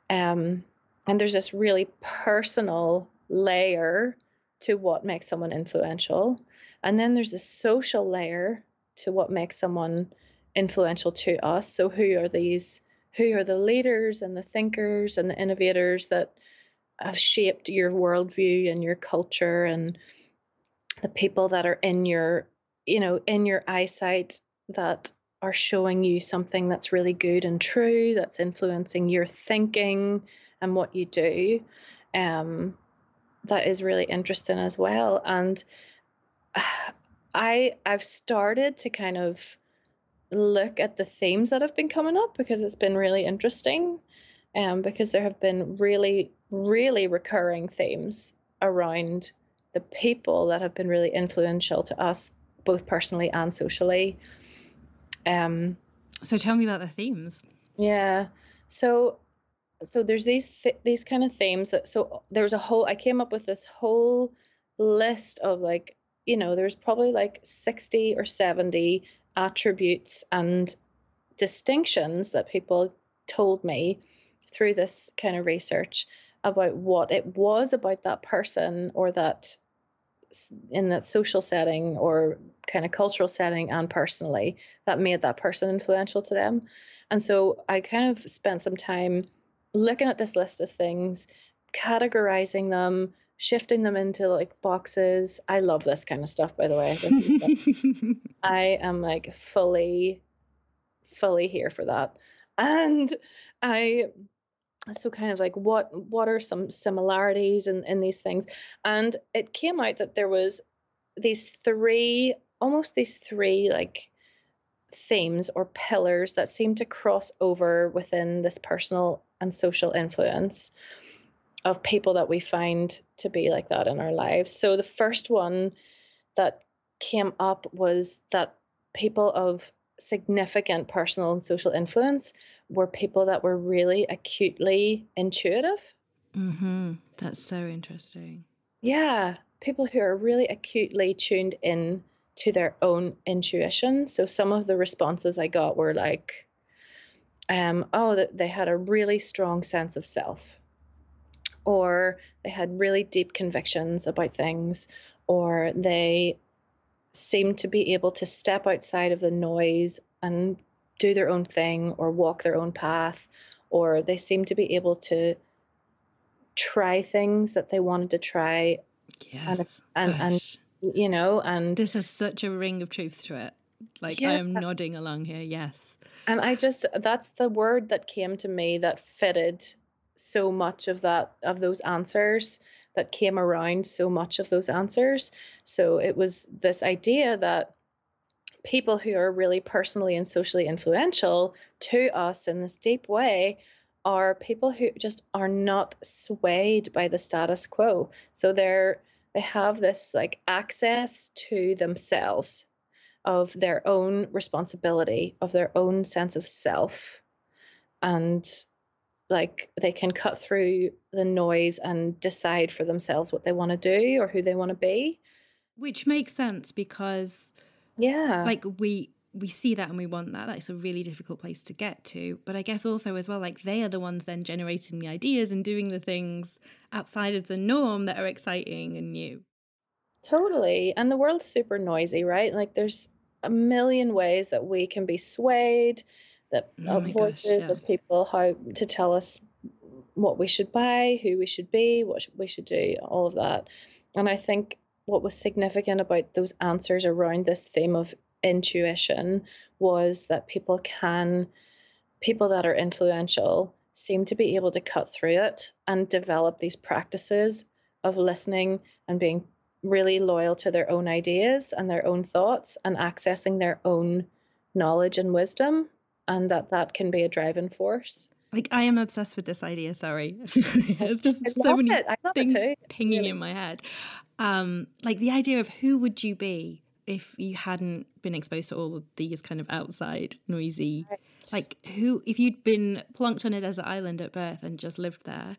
um and there's this really personal layer to what makes someone influential. And then there's a social layer to what makes someone influential to us. So who are these who are the leaders and the thinkers and the innovators that have shaped your worldview and your culture and the people that are in your you know in your eyesight that are showing you something that's really good and true that's influencing your thinking and what you do um that is really interesting as well. And (sighs) I I've started to kind of look at the themes that have been coming up because it's been really interesting. Um, because there have been really, really recurring themes around the people that have been really influential to us, both personally and socially. Um, so tell me about the themes. Yeah. So so there's these th- these kind of themes that so uh, there was a whole I came up with this whole list of like you know there's probably like 60 or 70 attributes and distinctions that people told me through this kind of research about what it was about that person or that in that social setting or kind of cultural setting and personally that made that person influential to them. And so i kind of spent some time looking at this list of things, categorizing them, shifting them into like boxes. I love this kind of stuff, by the way. This is (laughs) I am like fully, fully here for that. And I so kind of like what what are some similarities in, in these things? And it came out that there was these three, almost these three like themes or pillars that seem to cross over within this personal and social influence of people that we find to be like that in our lives. So the first one that came up was that people of significant personal and social influence were people that were really acutely intuitive. Mm-hmm. That's so interesting. Yeah, people who are really acutely tuned in to their own intuition. So some of the responses I got were like, um, oh, that they had a really strong sense of self. or they had really deep convictions about things, or they seemed to be able to step outside of the noise and do their own thing or walk their own path, or they seemed to be able to try things that they wanted to try. Yes. And, and, and you know, and this has such a ring of truth to it. Like yeah. I am nodding along here, yes. And I just that's the word that came to me that fitted so much of that of those answers that came around so much of those answers. So it was this idea that people who are really personally and socially influential to us in this deep way are people who just are not swayed by the status quo. So they're they have this like access to themselves of their own responsibility, of their own sense of self. And like they can cut through the noise and decide for themselves what they want to do or who they want to be. Which makes sense because yeah. Like we we see that and we want that. That's a really difficult place to get to. But I guess also as well, like they are the ones then generating the ideas and doing the things outside of the norm that are exciting and new. Totally. And the world's super noisy, right? Like there's a million ways that we can be swayed, that oh voices gosh, yeah. of people how to tell us what we should buy, who we should be, what we should do, all of that. And I think what was significant about those answers around this theme of intuition was that people can, people that are influential, seem to be able to cut through it and develop these practices of listening and being really loyal to their own ideas and their own thoughts and accessing their own knowledge and wisdom and that that can be a driving force like I am obsessed with this idea. Sorry, (laughs) it's just so many things pinging in my head. Um, like the idea of who would you be if you hadn't been exposed to all of these kind of outside noisy, right. like who if you'd been plunked on a desert island at birth and just lived there,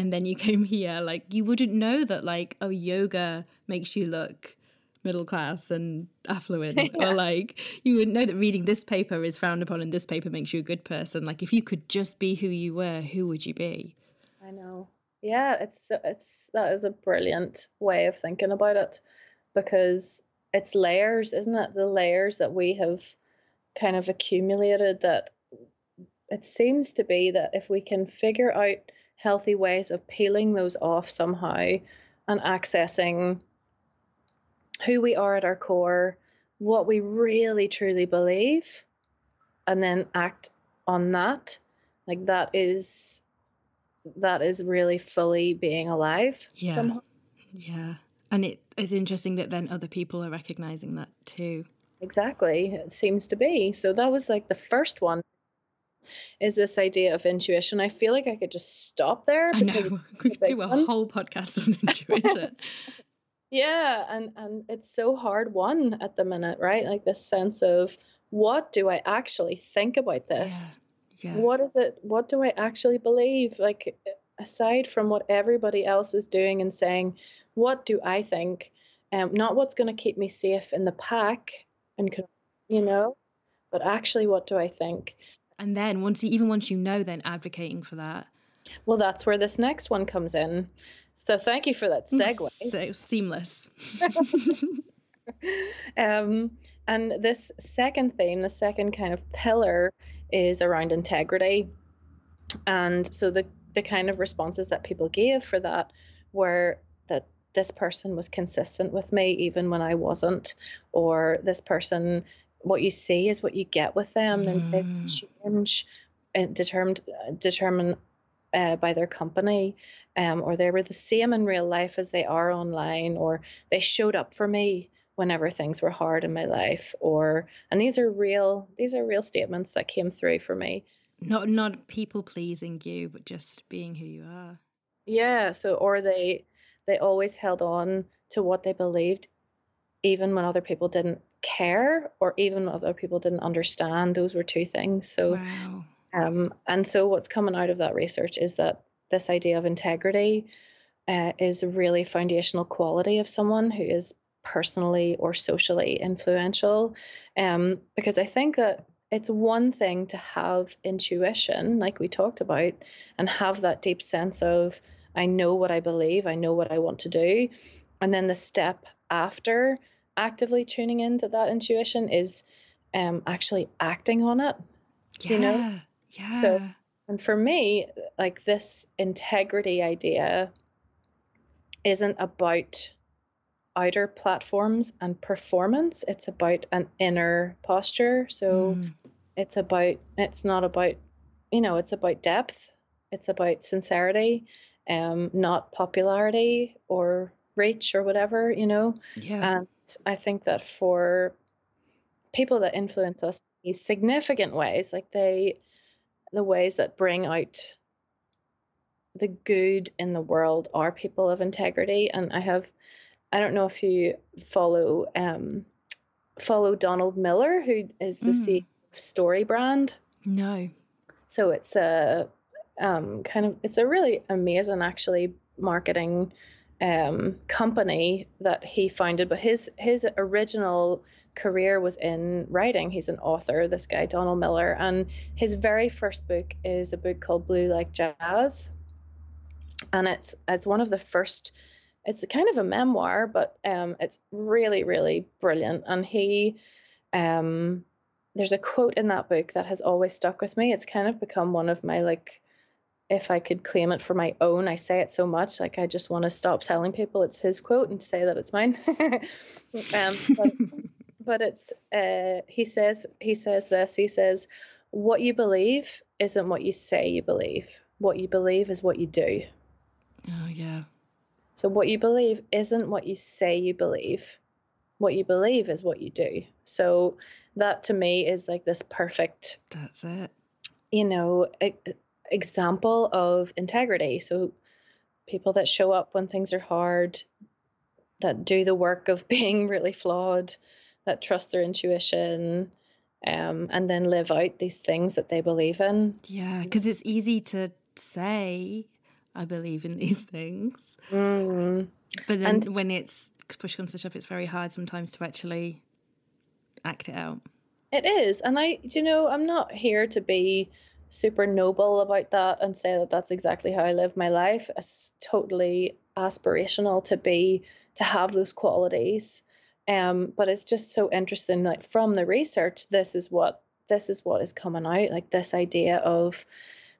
and then you (laughs) came here, like you wouldn't know that like oh yoga makes you look middle class and affluent. (laughs) Yeah. or like you wouldn't know that reading this paper is frowned upon and this paper makes you a good person. Like if you could just be who you were who would you be? I know. Yeah it's it's that is a brilliant way of thinking about it because it's layers isn't it? The layers that we have kind of accumulated that it seems to be that if we can figure out healthy ways of peeling those off somehow and accessing who we are at our core, what we really truly believe, and then act on that. Like that is that is really fully being alive. Yeah. Somehow. Yeah. And it is interesting that then other people are recognizing that too. Exactly. It seems to be. So that was like the first one is this idea of intuition. I feel like I could just stop there. I know. (laughs) We could do a one. whole podcast on intuition. (laughs) (laughs) Yeah, and and it's so hard one at the minute, right? Like this sense of what do I actually think about this? Yeah. yeah. What is it? What do I actually believe? Like aside from what everybody else is doing and saying, what do I think? Um, not what's going to keep me safe in the pack and you know, but actually what do I think? And then once you, even once you know, then advocating for that. Well, that's where this next one comes in. So thank you for that (laughs) segue. So seamless. (laughs) um, and this second theme, the second kind of pillar, is around integrity. And so the the kind of responses that people gave for that were that this person was consistent with me even when I wasn't, or this person, what you see is what you get with them, mm. and they mm. change and determined determined uh, by their company um, or they were the same in real life as they are online, or they showed up for me whenever things were hard in my life, or and these are real these are real statements that came through for me. Not not people pleasing you, but just being who you are. Yeah. So or they they always held on to what they believed, even when other people didn't care, or even when other people didn't understand. Those were two things. So. Wow. Um, and so what's coming out of that research is that this idea of integrity uh, is a really foundational quality of someone who is personally or socially influential. Um, because I think that it's one thing to have intuition, like we talked about, and have that deep sense of, I know what I believe, I know what I want to do. And then the step after actively tuning into that intuition is um, actually acting on it. Yeah. You know? Yeah. So, and for me, like this integrity idea isn't about outer platforms and performance. It's about an inner posture. So mm. it's about, it's not about, you know, it's about depth. It's about sincerity, um, not popularity or reach or whatever, you know? Yeah. And I think that for people that influence us in significant ways, like they, the ways that bring out the good in the world are people of integrity. And I have, I don't know if you follow, um, follow Donald Miller, who is the mm. CEO of StoryBrand. No. So it's a um, kind of, it's a really amazing, actually, marketing um, company that he founded. But his his original career was in writing. He's an author, this guy, Donald Miller. And his very first book is a book called Blue Like Jazz. And it's it's one of the first it's kind of a memoir, but um, it's really, really brilliant. And he um there's a quote in that book that has always stuck with me. It's kind of become one of my like if I could claim it for my own, I say it so much, like I just want to stop telling people it's his quote and say that it's mine. (laughs) um, but, (laughs) but it's uh, he says he says this. He says, "What you believe isn't what you say you believe. What you believe is what you do." Oh yeah. So what you believe isn't what you say you believe. What you believe is what you do. So that to me is like this perfect. That's it. You know, example of integrity. So people that show up when things are hard, that do the work of (laughs) being really flawed, that trust their intuition um, and then live out these things that they believe in. Yeah, because it's easy to say, I believe in these (laughs) things. Mm. But then and, when it's push comes to shove, it's very hard sometimes to actually act it out. It is. And I, you know, I'm not here to be super noble about that and say that that's exactly how I live my life. It's totally aspirational to be, to have those qualities. Um, but it's just so interesting. Like from the research, this is what this is what is coming out. Like this idea of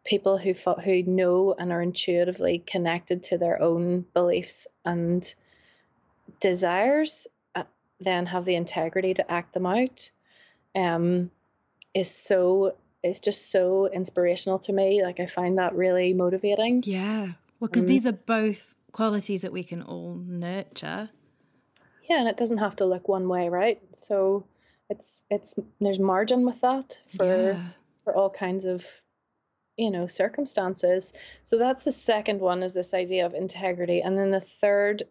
people who who know and are intuitively connected to their own beliefs and desires, uh, then have the integrity to act them out. Um, is so is just so inspirational to me. Like I find that really motivating. Yeah. Well, because mm. these are both qualities that we can all nurture yeah and it doesn't have to look one way right so it's it's there's margin with that for yeah. for all kinds of you know circumstances so that's the second one is this idea of integrity and then the third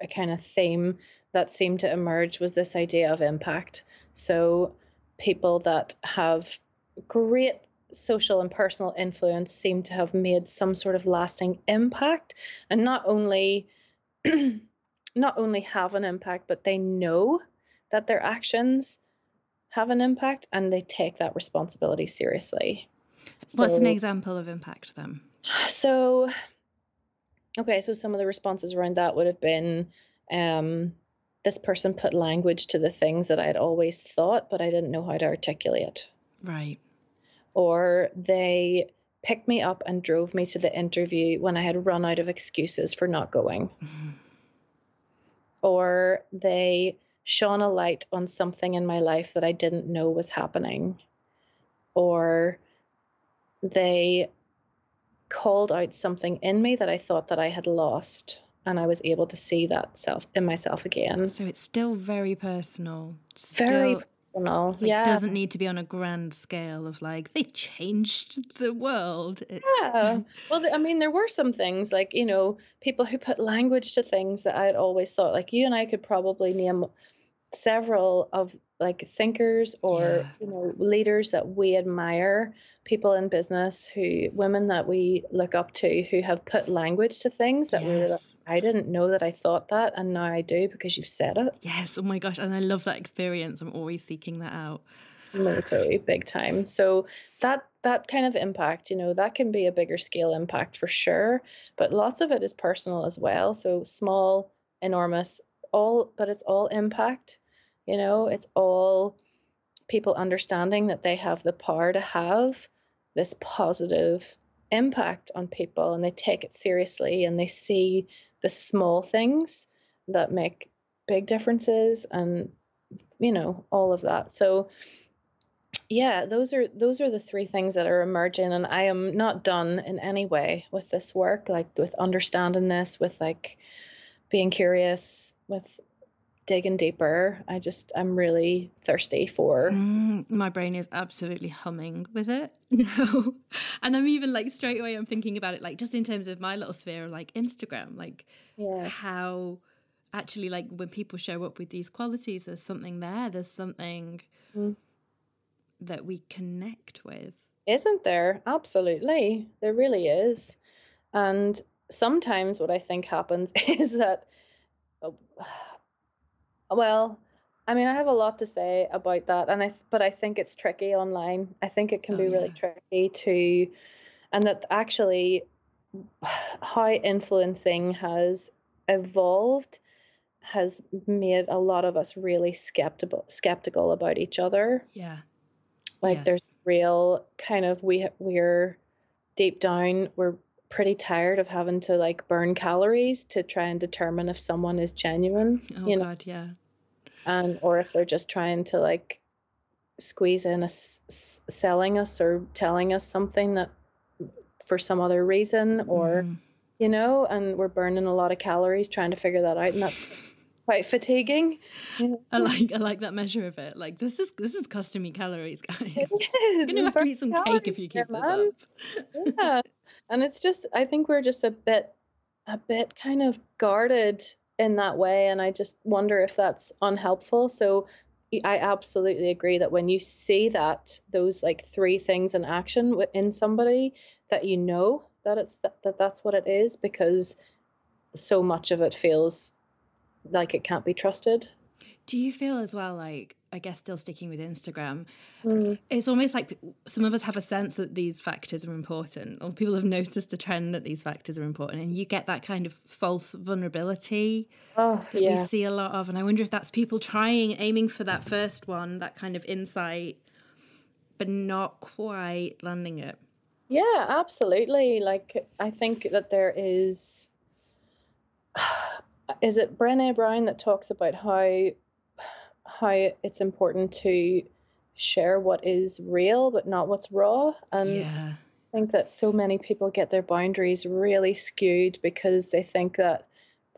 a kind of theme that seemed to emerge was this idea of impact so people that have great social and personal influence seem to have made some sort of lasting impact and not only (clears throat) not only have an impact, but they know that their actions have an impact and they take that responsibility seriously. What's so, an example of impact then? So, okay, so some of the responses around that would have been um, this person put language to the things that I had always thought, but I didn't know how to articulate. Right. Or they picked me up and drove me to the interview when I had run out of excuses for not going. Mm-hmm or they shone a light on something in my life that I didn't know was happening, or they called out something in me that I thought that I had lost and I was able to see that self in myself again. So it's still very personal. Still, very personal. Like, yeah. doesn't need to be on a grand scale of like they changed the world. It's... Yeah. Well, I mean, there were some things like you know people who put language to things that I had always thought like you and I could probably name several of like thinkers or yeah. you know leaders that we admire people in business who women that we look up to who have put language to things that yes. like, I didn't know that I thought that and now I do because you've said it. Yes. Oh my gosh. And I love that experience. I'm always seeking that out. Me too, big time. So that that kind of impact, you know, that can be a bigger scale impact for sure, but lots of it is personal as well. So small, enormous, all but it's all impact, you know, it's all people understanding that they have the power to have this positive impact on people and they take it seriously and they see the small things that make big differences and you know all of that. So yeah those are those are the three things that are emerging and i am not done in any way with this work like with understanding this with like being curious with digging deeper. I just i'm really thirsty for mm, my brain is absolutely humming with it. No (laughs) and i'm even like straight away i'm thinking about it like just in terms of my little sphere of like instagram like yeah. how actually like when people show up with these qualities there's something there there's something mm. that we connect with. Isn't there? Absolutely. There really is. And sometimes what i think happens (laughs) is that oh, well i mean i have a lot to say about that and i but i think it's tricky online i think it can oh, be yeah. really tricky to and that actually (sighs) how influencing has evolved has made a lot of us really skeptical skeptical about each other. Yeah. Like yes. there's real kind of we we're deep down we're pretty tired of having to like burn calories to try and determine if someone is genuine. Oh you know? god, yeah. And or if they're just trying to like squeeze in us selling us or telling us something that for some other reason or mm. you know and we're burning a lot of calories trying to figure that out and that's quite fatiguing. I like I like that measure of it. Like this is this is costing me calories, (laughs) guys. It is. You're gonna have to eat some cake if you keep this up. yeah, (laughs) and it's just I think we're just a bit a bit kind of guarded in that way, and I just wonder if that's unhelpful. So I absolutely agree that when you see that those like three things in action in somebody, that you know that it's that, that that's what it is because so much of it feels like it can't be trusted. Do you feel as well like I guess still sticking with Instagram, mm. it's almost like some of us have a sense that these factors are important, or people have noticed the trend that these factors are important, and you get that kind of false vulnerability oh, that yeah. we see a lot of. And I wonder if that's people trying, aiming for that first one, that kind of insight, but not quite landing it. Yeah, absolutely. Like I think that there is (sighs) is it Brené Brown that talks about how how it's important to share what is real but not what's raw and yeah. I think that so many people get their boundaries really skewed because they think that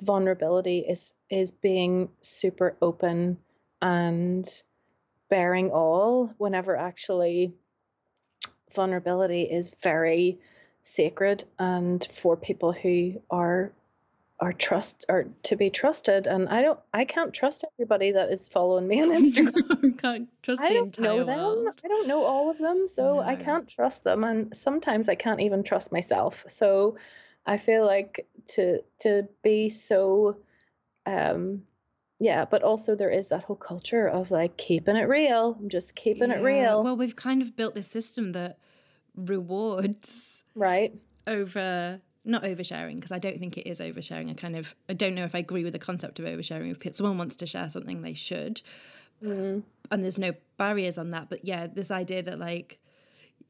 vulnerability is is being super open and bearing all whenever actually vulnerability is very sacred and for people who are are trust are to be trusted and i don't i can't trust everybody that is following me on (laughs) instagram. can't trust i don't know them. i don't know all of them so no. i can't trust them and sometimes i can't even trust myself. So i feel like to to be so um yeah but also there is that whole culture of like keeping it real i'm just keeping yeah. it real. Well we've kind of built this system that rewards right. over not oversharing because I don't think it is oversharing. I kind of I don't know if I agree with the concept of oversharing. If someone wants to share something, they should, mm. and there's no barriers on that. But yeah, this idea that like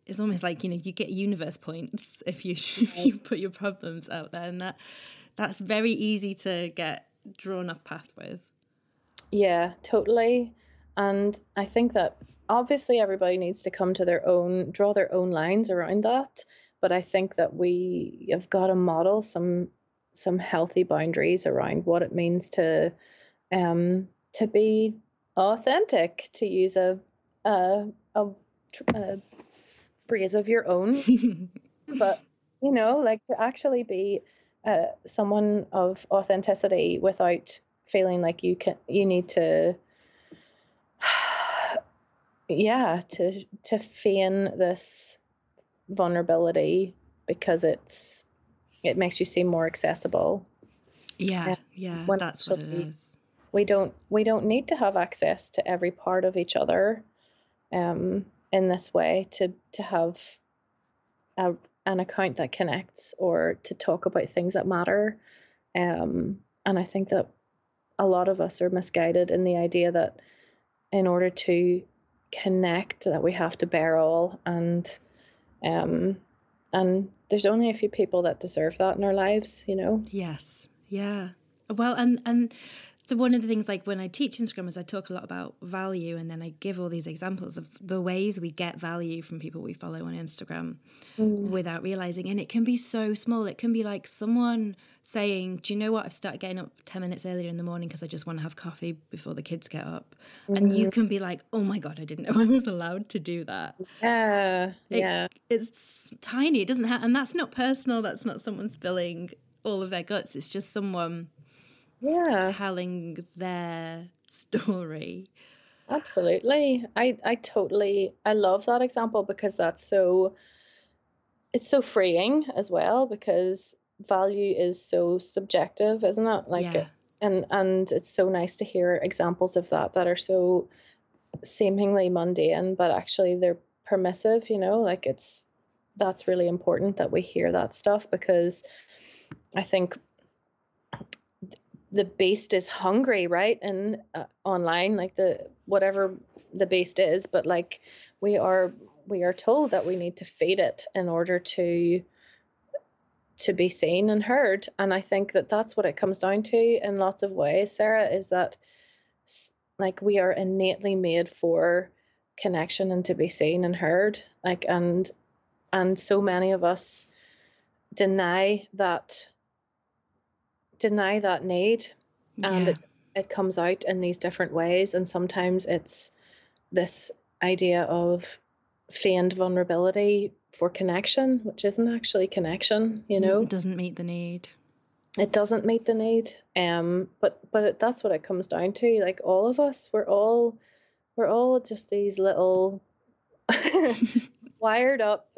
it's almost like you know you get universe points (laughs) if you if you put your problems out there, and that that's very easy to get drawn off path with. Yeah, totally. And I think that obviously everybody needs to come to their own, draw their own lines around that but I think that we have got to model some some healthy boundaries around what it means to um, to be authentic, to use a a, a, a phrase of your own, (laughs) but you know, like to actually be uh, someone of authenticity without feeling like you can you need to (sighs) yeah to to feign this vulnerability because it's it makes you seem more accessible. Yeah, yeah, that's what it is. We don't we don't need to have access to every part of each other. um, in this way to to have a, an account that connects or to talk about things that matter. Um, and I think that a lot of us are misguided in the idea that in order to connect that we have to bear all and um and there's only a few people that deserve that in our lives you know? Yes. Yeah. Well and and so one of the things like when I teach in Scrum is I talk a lot about value and then I give all these examples of the ways we get value from people we follow on Instagram mm. without realizing. And it can be so small. It can be like someone saying, Do you know what? I've started getting up 10 minutes earlier in the morning because I just want to have coffee before the kids get up. Mm. And you mm-hmm. can be like, Oh my God, I didn't know I was allowed to do that. Yeah. It, yeah. It's tiny. It doesn't have, and that's not personal. That's not someone spilling all of their guts. It's just someone yeah. telling their story. Absolutely. I i totally i love that example because that's so it's so freeing as well because value is so subjective isn't it? Like yeah. and and it's so nice to hear examples of that that are so seemingly mundane but actually they're permissive you know? Like it's that's really important that we hear that stuff because i think the beast is hungry, right? And uh, online, like the whatever the beast is, but like we are we are told that we need to feed it in order to to be seen and heard and i think that that's what it comes down to in lots of ways sarah is that like we are innately made for connection and to be seen and heard like and and so many of us deny that deny that need and yeah. it, it comes out in these different ways and sometimes it's this idea of feigned vulnerability for connection which isn't actually connection you know it doesn't meet the need it doesn't meet the need um but but it, that's what it comes down to like all of us we're all we're all just these little (laughs) wired up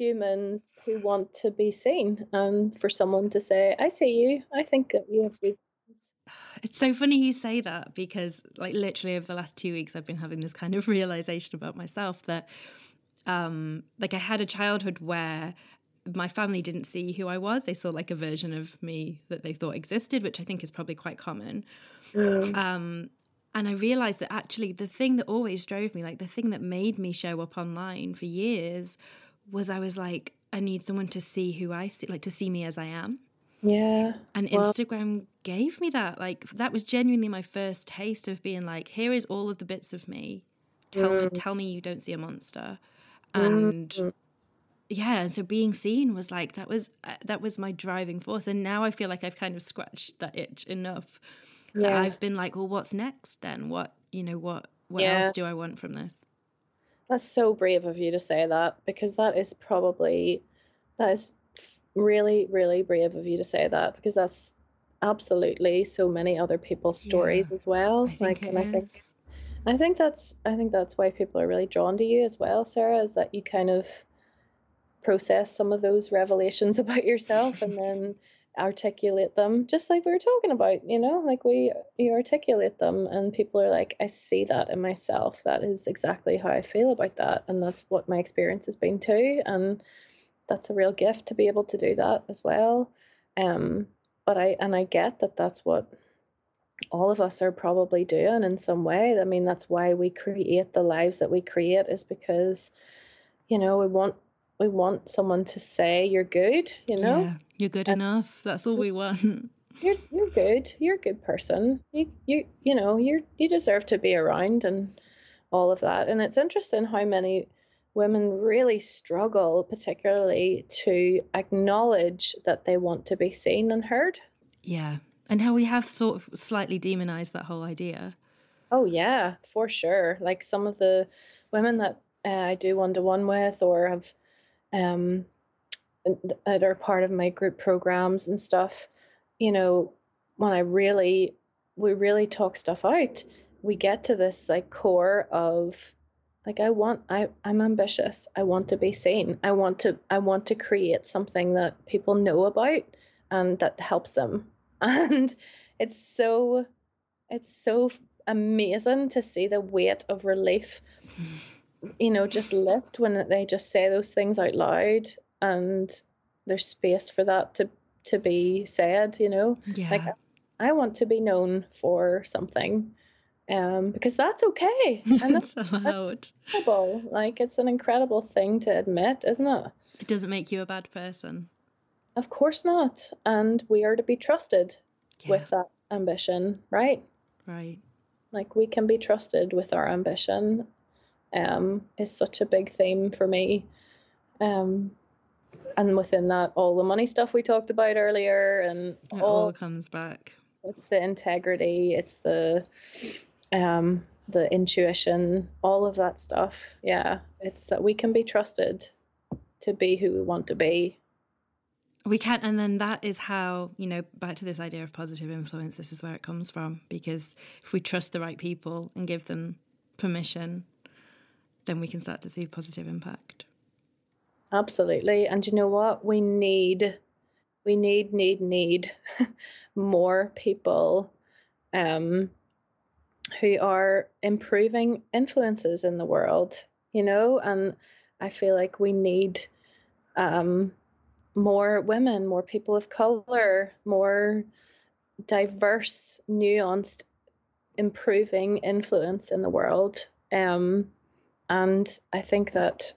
humans who want to be seen and for someone to say, I see you. I think that you have good things. It's so funny you say that because, like, literally over the last two weeks, I've been having this kind of (laughs) realization about myself that, um, like, I had a childhood where my family didn't see who I was. They saw like a version of me that they thought existed, which I think is probably quite common. Mm. Um, and I realized that actually the thing that always drove me, like the thing that made me show up online for years, was I was like, I need someone to see who I see, like to see me as I am. Yeah. And well, Instagram gave me that. Like that was genuinely my first taste of being like, here is all of the bits of me. Tell mm. me tell me you don't see a monster. And mm. yeah, and so being seen was like that was uh, that was my driving force and now I feel like I've kind of scratched that itch enough. Yeah. I've been like, well what's next then? What, you know, what what yeah. else do I want from this? That's so brave of you to say that because that is probably that is really really brave of you to say that because that's absolutely so many other people's stories yeah, as well. like and I think I think that's I think that's why people are really drawn to you as well, Sarah, is that you kind of process some of those revelations (laughs) about yourself and then articulate them just like we were talking about you know like we you articulate them and people are like i see that in myself. That is exactly how i feel about that. And that's what my experience has been too. And that's a real gift to be able to do that as well. Um but i and i get that that's what all of us are probably doing in some way. I mean that's why we create the lives that we create is because you know we want we want someone to say you're good, you know? Yeah, you're good and enough. That's all we want. (laughs) You're you're good. You're a good person. You you you know, you're you deserve to be around and all of that. And it's interesting how many women really struggle particularly to acknowledge that they want to be seen and heard. Yeah. And how we have sort of slightly demonized that whole idea. Oh yeah, for sure. Like some of the women that uh, I do one to one with or have um, that are part of my group programs and stuff, you know, when I really, we really talk stuff out, we get to this like core of like I want I I'm ambitious. I want to be seen. I want to I want to create something that people know about and that helps them. (laughs) And it's so it's so amazing to see the weight of relief (laughs) you know, just lift when they just say those things out loud and there's space for that to to be said, you know. Yeah. Like I want to be known for something. Um, because that's okay. (laughs) And it's allowed. incredible. Like it's an incredible thing to admit, isn't it? It doesn't make you a bad person. Of course not. And we are to be trusted Yeah. with that ambition, right? Right. Like we can be trusted with our ambition. Um, is such a big theme for me. Um, and within that, all the money stuff we talked about earlier, and It all all comes back. it's the integrity, it's the um, the intuition, all of that stuff. Yeah, it's that we can be trusted to be who we want to be. We can, and then that is how, you know, back to this idea of positive influence, this is where it comes from. Because if we trust the right people and give them permission, then we can start to see positive impact. Absolutely. And you know what? We need, we need, need, need (laughs) more people um, who are improving influences in the world, you know? And I feel like we need um, more women, more people of color, more diverse, nuanced, improving influence in the world. Um, and I think that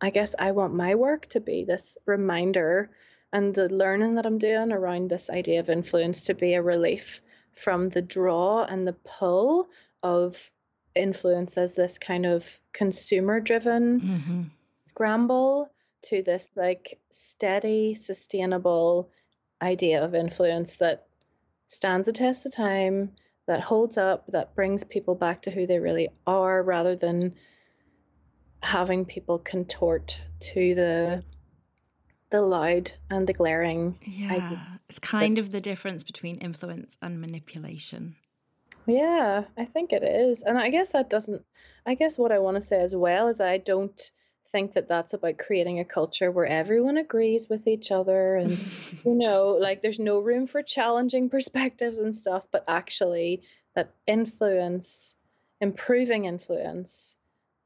I guess I want my work to be this reminder and the learning that I'm doing around this idea of influence to be a relief from the draw and the pull of influence as this kind of consumer driven Mm-hmm. scramble to this like steady, sustainable idea of influence that stands the test of time, that holds up, that brings people back to who they really are rather than having people contort to the the loud and the glaring. Yeah. It's kind of the difference between influence and manipulation. Yeah, I think it is. And I guess that doesn't I guess what I want to say as well is that I don't think that that's about creating a culture where everyone agrees with each other and (laughs) you know like there's no room for challenging perspectives and stuff but actually that influence improving influence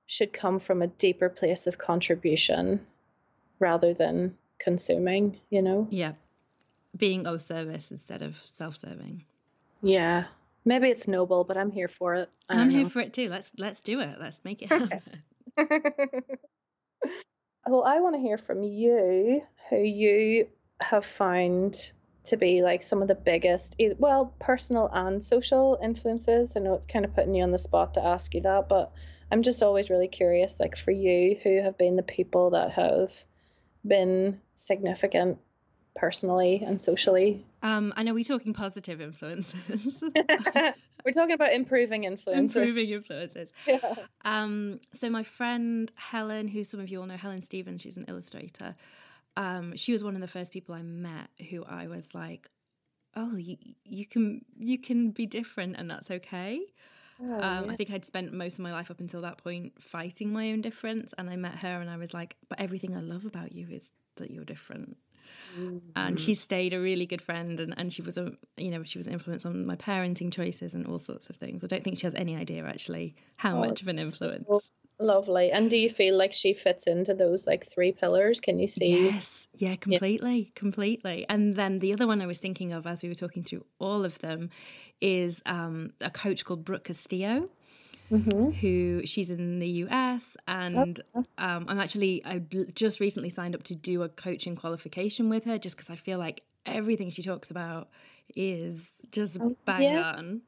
should come from a deeper place of contribution rather than consuming you know yeah. Being of service instead of self serving. yeah maybe it's noble but i'm here for it I I'm here know. for it too. Let's let's do it. Let's make it happen. (laughs) well, I want to hear from you who you have found to be like some of the biggest, well, personal and social influences. I know it's kind of putting you on the spot to ask you that, but I'm just always really curious, like for you, who have been the people that have been significant personally and socially? Um, I know we're talking positive influences. (laughs) (laughs) We're talking about improving influences. Improving influences. (laughs) Yeah. Um, so my friend Helen, who some of you all know, Helen Stevens, she's an illustrator. Um, she was one of the first people I met who I was like, "Oh, you, you can you can be different, and that's okay." Oh, Um, yeah. I think I'd spent most of my life up until that point fighting my own difference, and I met her, and I was like, "But everything I love about you is that you're different." And she stayed a really good friend, and, and she was a you know she was an influence on my parenting choices and all sorts of things. I don't think she has any idea actually how Oh, much of an it's so influence. Lovely. And do you feel like she fits into those like three pillars? Can you see? Yes, yeah, completely, completely. And then the other one I was thinking of as we were talking through all of them is um, a coach called Brooke Castillo, Mm-hmm. who she's in the US, and um, I'm actually I just recently signed up to do a coaching qualification with her, just because I feel like everything she talks about is just bang yeah. on.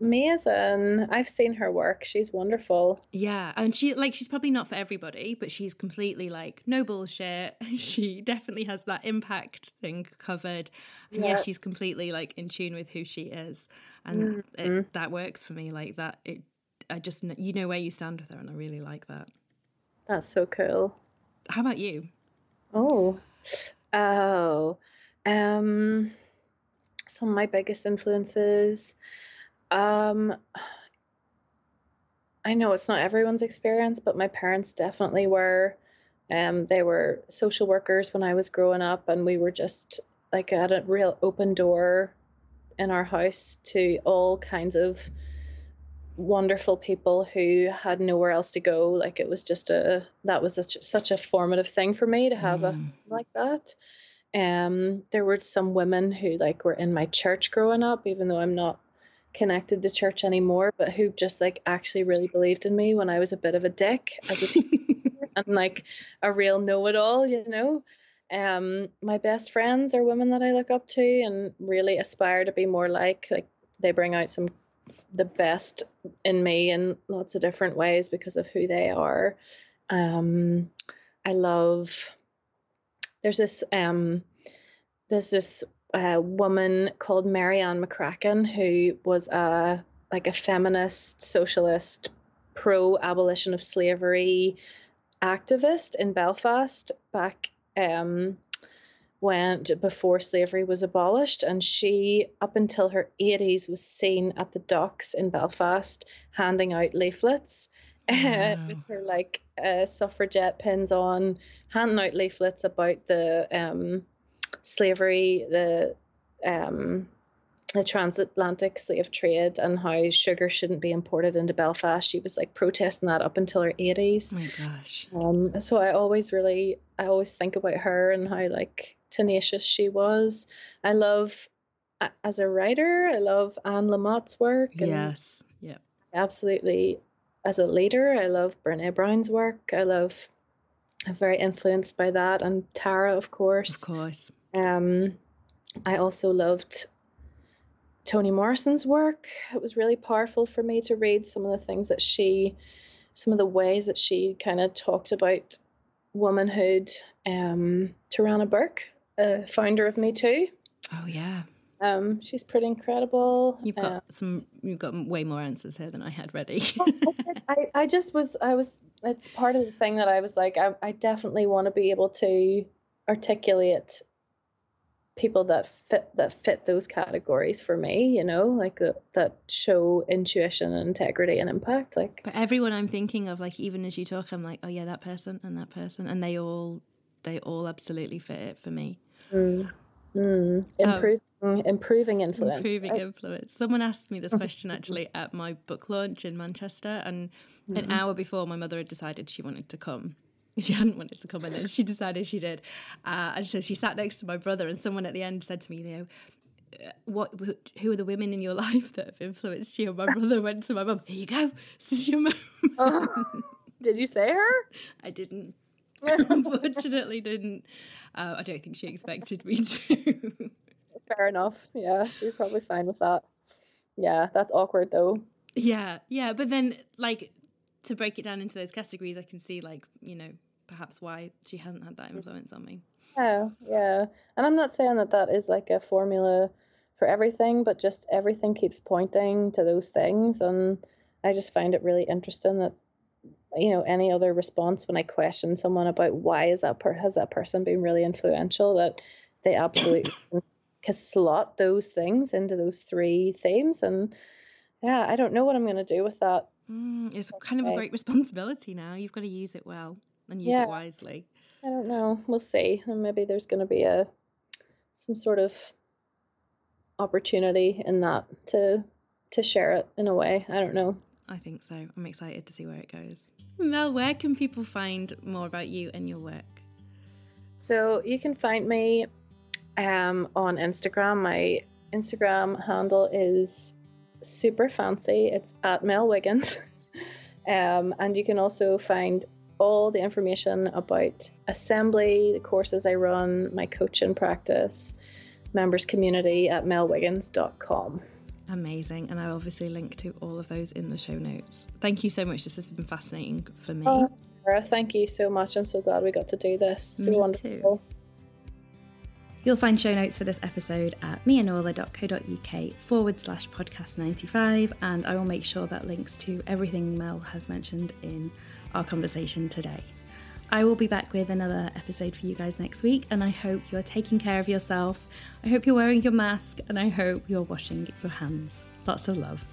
Amazing. I've seen her work. She's wonderful. Yeah, and she like she's probably not for everybody, but she's completely like no bullshit. (laughs) she definitely has that impact thing covered, and yeah, Yeah. she's completely like in tune with who she is, and it, that works for me. Like that, it I just you know where you stand with her, and I really like that. That's so cool. How about you? Oh. Oh. Um some of my biggest influences. Um I know it's not everyone's experience, but my parents definitely were. Um they were social workers when I was growing up and we were just like at a real open door in our house to all kinds of wonderful people who had nowhere else to go. Like it was just a that was a, such a formative thing for me to have mm. a like that. Um, there were some women who like were in my church growing up, even though I'm not connected to church anymore, but who just like actually really believed in me when I was a bit of a dick as a (laughs) teenager and like a real know-it-all, you know. Um, my best friends are women that I look up to and really aspire to be more like. Like they bring out some the best in me in lots of different ways because of who they are. Um, I love. There's this um, there's this uh, woman called Mary Ann McCracken who was a like a feminist, socialist, pro abolition of slavery activist in Belfast back um, when before slavery was abolished, and she, up until her 80s, was seen at the docks in Belfast handing out leaflets (laughs) wow. with her like uh, suffragette pins on, handing out leaflets about the um, slavery, the um, the transatlantic slave trade and how sugar shouldn't be imported into Belfast. She was like protesting that up until her 80s. Oh my gosh. Um, so I always really, I always think about her and how like tenacious she was. I love as a writer, I love Anne Lamott's work. yes. Yeah. Absolutely. As a leader, I love Brene Brown's work. I love I'm very influenced by that and Tara, of course. Of course. Um I also loved Toni Morrison's work. It was really powerful for me to read some of the things that she some of the ways that she kind of talked about womanhood. Um, Tarana Burke uh, founder of Me Too. Oh yeah. Um, she's pretty incredible. You've got uh, some. You've got way more answers here than I had ready. (laughs) I, I just was. I was. It's part of the thing that I was like. I, I definitely want to be able to articulate people that fit that fit those categories for me. You know, like that that show intuition and integrity and impact. Like, but everyone I'm thinking of, like even as you talk, I'm like, oh yeah, that person and that person, and they all they all absolutely fit it for me. Mm. Mm. Improving, um, improving influence. Improving right? influence. Someone asked me this (laughs) question actually at my book launch in Manchester, and mm. an hour before, my mother had decided she wanted to come. (laughs) She hadn't wanted to come, and she decided she did. Uh, and so she sat next to my brother, and someone at the end said to me, you know, uh, what who are the women in your (laughs) life that have influenced you? And my brother went to my mum, Here you go. This is your mum. Oh, (laughs) did you say her? I didn't. unfortunately didn't. Uh, I don't think she expected me to. Fair enough. Yeah, she's probably fine with that. Yeah, that's awkward though. Yeah, yeah, but then like to break it down into those categories, I can see like you know perhaps why she hasn't had that influence on me. Yeah, yeah, and I'm not saying that that is like a formula for everything, but just everything keeps pointing to those things, and I just find it really interesting that you know any other response when I question someone about why is that per- has that person been really influential that they absolutely (coughs) can slot those things into those three themes and yeah I don't know what I'm going to do with that. Mm, it's kind of a great (laughs) responsibility now. You've got to use it well and use yeah. it wisely. I don't know. We'll see. And maybe there's going to be a some sort of opportunity in that to to share it in a way. I don't know. I think so. I'm excited to see where it goes. Mel, where can people find more about you and your work? So you can find me um, on Instagram. My Instagram handle is super fancy. It's at Mel Wiggins. (laughs) um, and you can also find all the information about assembly, the courses I run, my coaching practice, members community at melwiggins.com. Amazing. And I'll obviously link to all of those in the show notes. Thank you so much. This has been fascinating for me. Oh, Sarah, thank you so much. I'm so glad we got to do this. So me wonderful. Too. You'll find show notes for this episode at meandorla.co.uk forward slash podcast 95, and I will make sure that links to everything Mel has mentioned in our conversation today. I will be back with another episode for you guys next week, and I hope you're taking care of yourself. I hope you're wearing your mask, and I hope you're washing your hands. Lots of love.